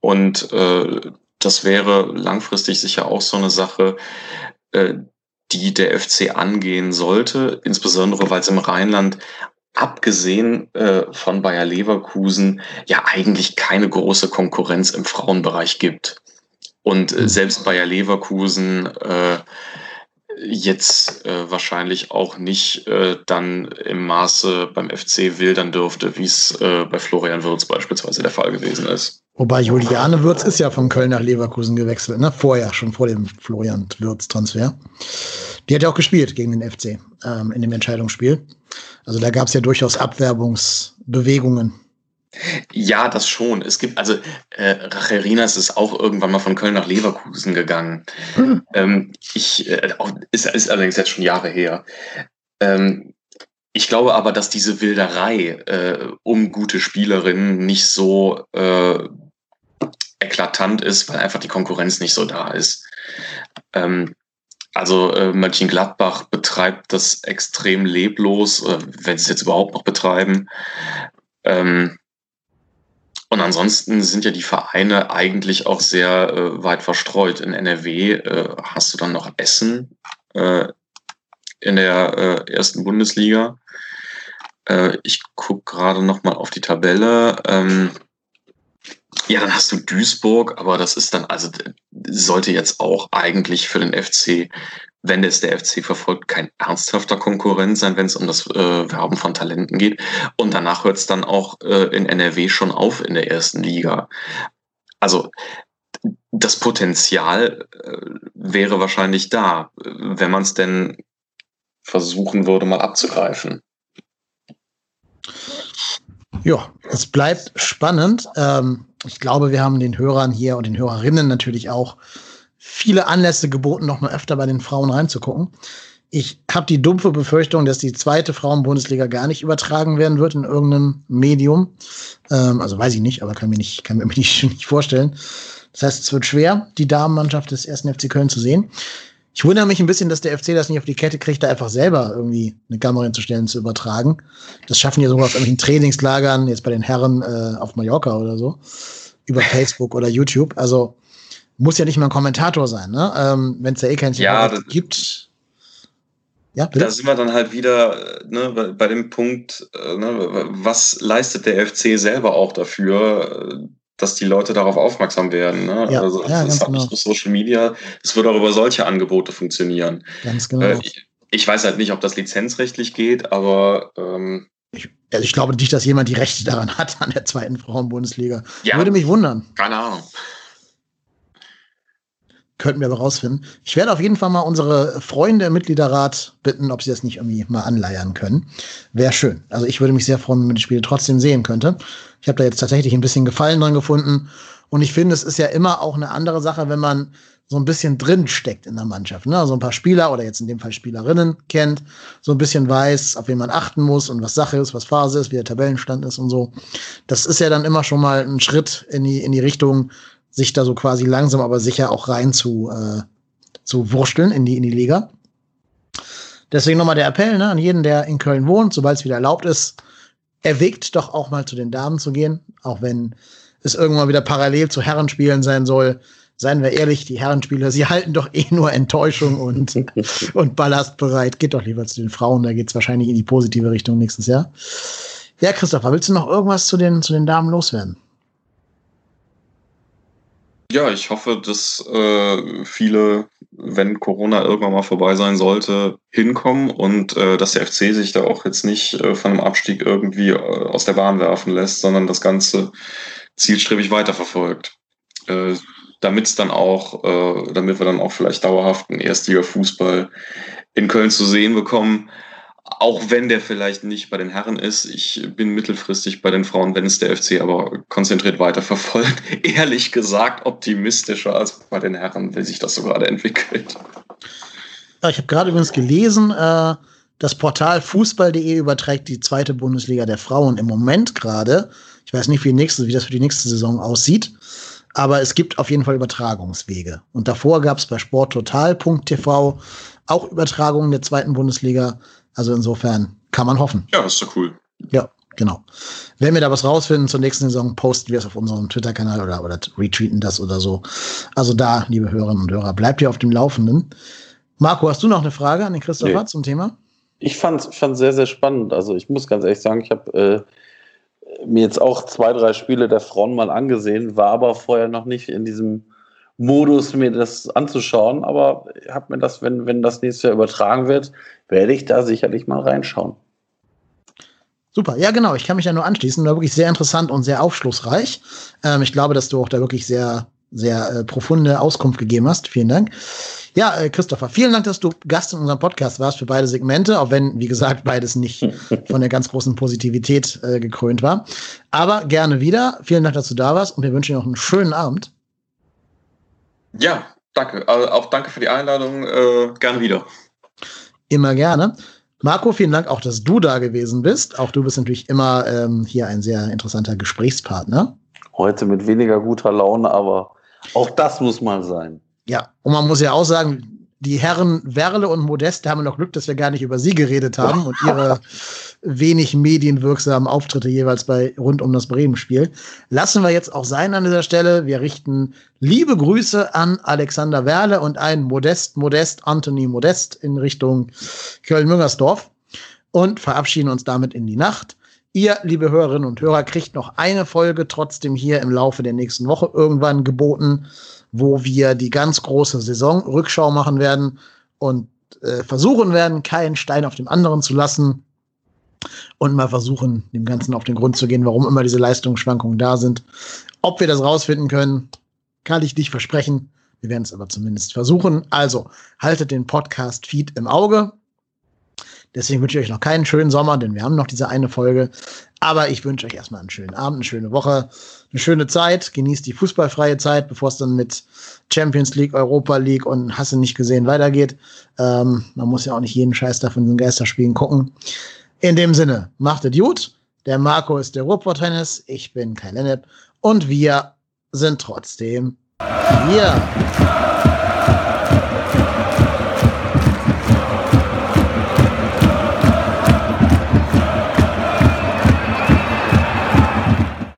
Und äh, das wäre langfristig sicher auch so eine Sache, äh, die der FC angehen sollte, insbesondere weil es im Rheinland abgesehen äh, von Bayer Leverkusen ja eigentlich keine große Konkurrenz im Frauenbereich gibt. Und äh, mhm. selbst Bayer Leverkusen äh, jetzt äh, wahrscheinlich auch nicht äh, dann im Maße beim FC wildern dürfte, wie es äh, bei Florian Würz beispielsweise der Fall gewesen ist. Wobei Juliane Würz ist ja von Köln nach Leverkusen gewechselt, ne? Vorher, schon vor dem Florian Würz-Transfer. Die hat ja auch gespielt gegen den FC ähm, in dem Entscheidungsspiel. Also da gab es ja durchaus Abwerbungsbewegungen. Ja, das schon. Es gibt, also äh, Racherinas ist auch irgendwann mal von Köln nach Leverkusen gegangen. Mhm. Ähm, ich, äh, auch, ist, ist allerdings jetzt schon Jahre her. Ähm, ich glaube aber, dass diese Wilderei äh, um gute Spielerinnen nicht so äh, eklatant ist, weil einfach die Konkurrenz nicht so da ist. Ähm, also äh, Mönchengladbach betreibt das extrem leblos, äh, wenn sie es jetzt überhaupt noch betreiben. Ähm, und ansonsten sind ja die Vereine eigentlich auch sehr äh, weit verstreut. In NRW äh, hast du dann noch Essen äh, in der äh, ersten Bundesliga. Äh, ich gucke gerade noch mal auf die Tabelle. Ähm, ja, dann hast du Duisburg, aber das ist dann, also sollte jetzt auch eigentlich für den FC, wenn es der FC verfolgt, kein ernsthafter Konkurrent sein, wenn es um das äh, Werben von Talenten geht. Und danach hört es dann auch äh, in NRW schon auf in der ersten Liga. Also das Potenzial äh, wäre wahrscheinlich da, wenn man es denn versuchen würde, mal abzugreifen. Ja, es bleibt spannend. Ähm, ich glaube, wir haben den Hörern hier und den Hörerinnen natürlich auch viele Anlässe geboten, noch mal öfter bei den Frauen reinzugucken. Ich habe die dumpfe Befürchtung, dass die zweite Frauenbundesliga gar nicht übertragen werden wird in irgendeinem Medium. Ähm, also weiß ich nicht, aber kann mir nicht, kann mir nicht, nicht vorstellen. Das heißt, es wird schwer, die Damenmannschaft des ersten FC Köln zu sehen. Ich wundere mich ein bisschen, dass der FC das nicht auf die Kette kriegt, da einfach selber irgendwie eine Kamera hinzustellen, zu übertragen. Das schaffen ja sogar auf irgendwelchen Trainingslagern, jetzt bei den Herren äh, auf Mallorca oder so, über Facebook oder YouTube. Also muss ja nicht mal ein Kommentator sein, ne? Ähm, Wenn es ja eh kein ja, gibt. Ja, bitte? Da sind wir dann halt wieder ne, bei dem Punkt, äh, ne, was leistet der FC selber auch dafür, dass die Leute darauf aufmerksam werden. Ne? Ja, also ja, das hat genau. nicht nur Social Media, es wird auch über solche Angebote funktionieren. Ganz genau. Äh, ich, ich, weiß halt nicht, ob das lizenzrechtlich geht, aber ähm, ich, also ich glaube nicht, dass jemand die Rechte daran hat an der zweiten Frauenbundesliga. Ja, Würde mich wundern. Keine Ahnung. Könnten wir aber rausfinden. Ich werde auf jeden Fall mal unsere Freunde im Mitgliederrat bitten, ob sie das nicht irgendwie mal anleiern können. Wäre schön. Also ich würde mich sehr freuen, wenn man die Spiele trotzdem sehen könnte. Ich habe da jetzt tatsächlich ein bisschen Gefallen dran gefunden. Und ich finde, es ist ja immer auch eine andere Sache, wenn man so ein bisschen drin steckt in der Mannschaft. Ne? So ein paar Spieler oder jetzt in dem Fall Spielerinnen kennt, so ein bisschen weiß, auf wen man achten muss und was Sache ist, was Phase ist, wie der Tabellenstand ist und so. Das ist ja dann immer schon mal ein Schritt in die, in die Richtung, sich da so quasi langsam aber sicher auch rein zu, äh, zu wursteln in die, in die Liga. Deswegen nochmal der Appell ne, an jeden, der in Köln wohnt, sobald es wieder erlaubt ist, erwägt doch auch mal zu den Damen zu gehen, auch wenn es irgendwann wieder parallel zu Herrenspielen sein soll. Seien wir ehrlich, die Herrenspieler, sie halten doch eh nur Enttäuschung und, und Ballast bereit. Geht doch lieber zu den Frauen, da geht es wahrscheinlich in die positive Richtung nächstes Jahr. Ja, Christopher, willst du noch irgendwas zu den, zu den Damen loswerden? Ja, ich hoffe, dass äh, viele, wenn Corona irgendwann mal vorbei sein sollte, hinkommen und äh, dass der FC sich da auch jetzt nicht äh, von einem Abstieg irgendwie äh, aus der Bahn werfen lässt, sondern das Ganze zielstrebig weiterverfolgt. Äh, damit es dann auch, äh, damit wir dann auch vielleicht dauerhaft einen Erstliga-Fußball in Köln zu sehen bekommen auch wenn der vielleicht nicht bei den Herren ist, ich bin mittelfristig bei den Frauen, wenn es der FC aber konzentriert weiterverfolgt, ehrlich gesagt optimistischer als bei den Herren, wie sich das so gerade entwickelt. Ja, ich habe gerade übrigens gelesen, äh, das Portal Fußball.de überträgt die zweite Bundesliga der Frauen im Moment gerade. Ich weiß nicht, wie, nächste, wie das für die nächste Saison aussieht, aber es gibt auf jeden Fall Übertragungswege. Und davor gab es bei sporttotal.tv auch Übertragungen der zweiten Bundesliga. Also insofern kann man hoffen. Ja, das ist doch cool. Ja, genau. Wenn wir da was rausfinden zur nächsten Saison, posten wir es auf unserem Twitter-Kanal oder, oder retweeten das oder so. Also da, liebe Hörerinnen und Hörer, bleibt ihr auf dem Laufenden. Marco, hast du noch eine Frage an den Christopher nee. zum Thema? Ich fand es sehr, sehr spannend. Also ich muss ganz ehrlich sagen, ich habe äh, mir jetzt auch zwei, drei Spiele der Frauen mal angesehen, war aber vorher noch nicht in diesem Modus, mir das anzuschauen. Aber habe mir das, wenn, wenn das nächstes Jahr übertragen wird, werde ich da sicherlich mal reinschauen. Super, ja genau, ich kann mich da nur anschließen. War wirklich sehr interessant und sehr aufschlussreich. Ähm, ich glaube, dass du auch da wirklich sehr, sehr äh, profunde Auskunft gegeben hast. Vielen Dank. Ja, äh, Christopher, vielen Dank, dass du Gast in unserem Podcast warst für beide Segmente, auch wenn, wie gesagt, beides nicht von der ganz großen Positivität äh, gekrönt war. Aber gerne wieder. Vielen Dank, dass du da warst und wir wünschen dir noch einen schönen Abend. Ja, danke. Also auch danke für die Einladung. Äh, gerne wieder. Immer gerne. Marco, vielen Dank auch, dass du da gewesen bist. Auch du bist natürlich immer ähm, hier ein sehr interessanter Gesprächspartner. Heute mit weniger guter Laune, aber auch das muss mal sein. Ja, und man muss ja auch sagen, die Herren Werle und Modeste haben noch Glück, dass wir gar nicht über sie geredet haben und ihre wenig medienwirksamen Auftritte jeweils bei rund um das Bremen-Spiel. Lassen wir jetzt auch sein an dieser Stelle. Wir richten liebe Grüße an Alexander Werle und ein Modest, Modest, Anthony Modest in Richtung Köln-Müngersdorf und verabschieden uns damit in die Nacht. Ihr, liebe Hörerinnen und Hörer, kriegt noch eine Folge trotzdem hier im Laufe der nächsten Woche irgendwann geboten wo wir die ganz große Saisonrückschau machen werden und äh, versuchen werden, keinen Stein auf dem anderen zu lassen und mal versuchen, dem Ganzen auf den Grund zu gehen, warum immer diese Leistungsschwankungen da sind. Ob wir das rausfinden können, kann ich nicht versprechen. Wir werden es aber zumindest versuchen. Also haltet den Podcast-Feed im Auge. Deswegen wünsche ich euch noch keinen schönen Sommer, denn wir haben noch diese eine Folge. Aber ich wünsche euch erstmal einen schönen Abend, eine schöne Woche, eine schöne Zeit. Genießt die fußballfreie Zeit, bevor es dann mit Champions League, Europa League und Hasse nicht gesehen weitergeht. Ähm, man muss ja auch nicht jeden Scheiß da von den Geisterspielen gucken. In dem Sinne, macht es gut. Der Marco ist der Ruhrpott-Tennis. Ich bin Kai Lennep. Und wir sind trotzdem hier.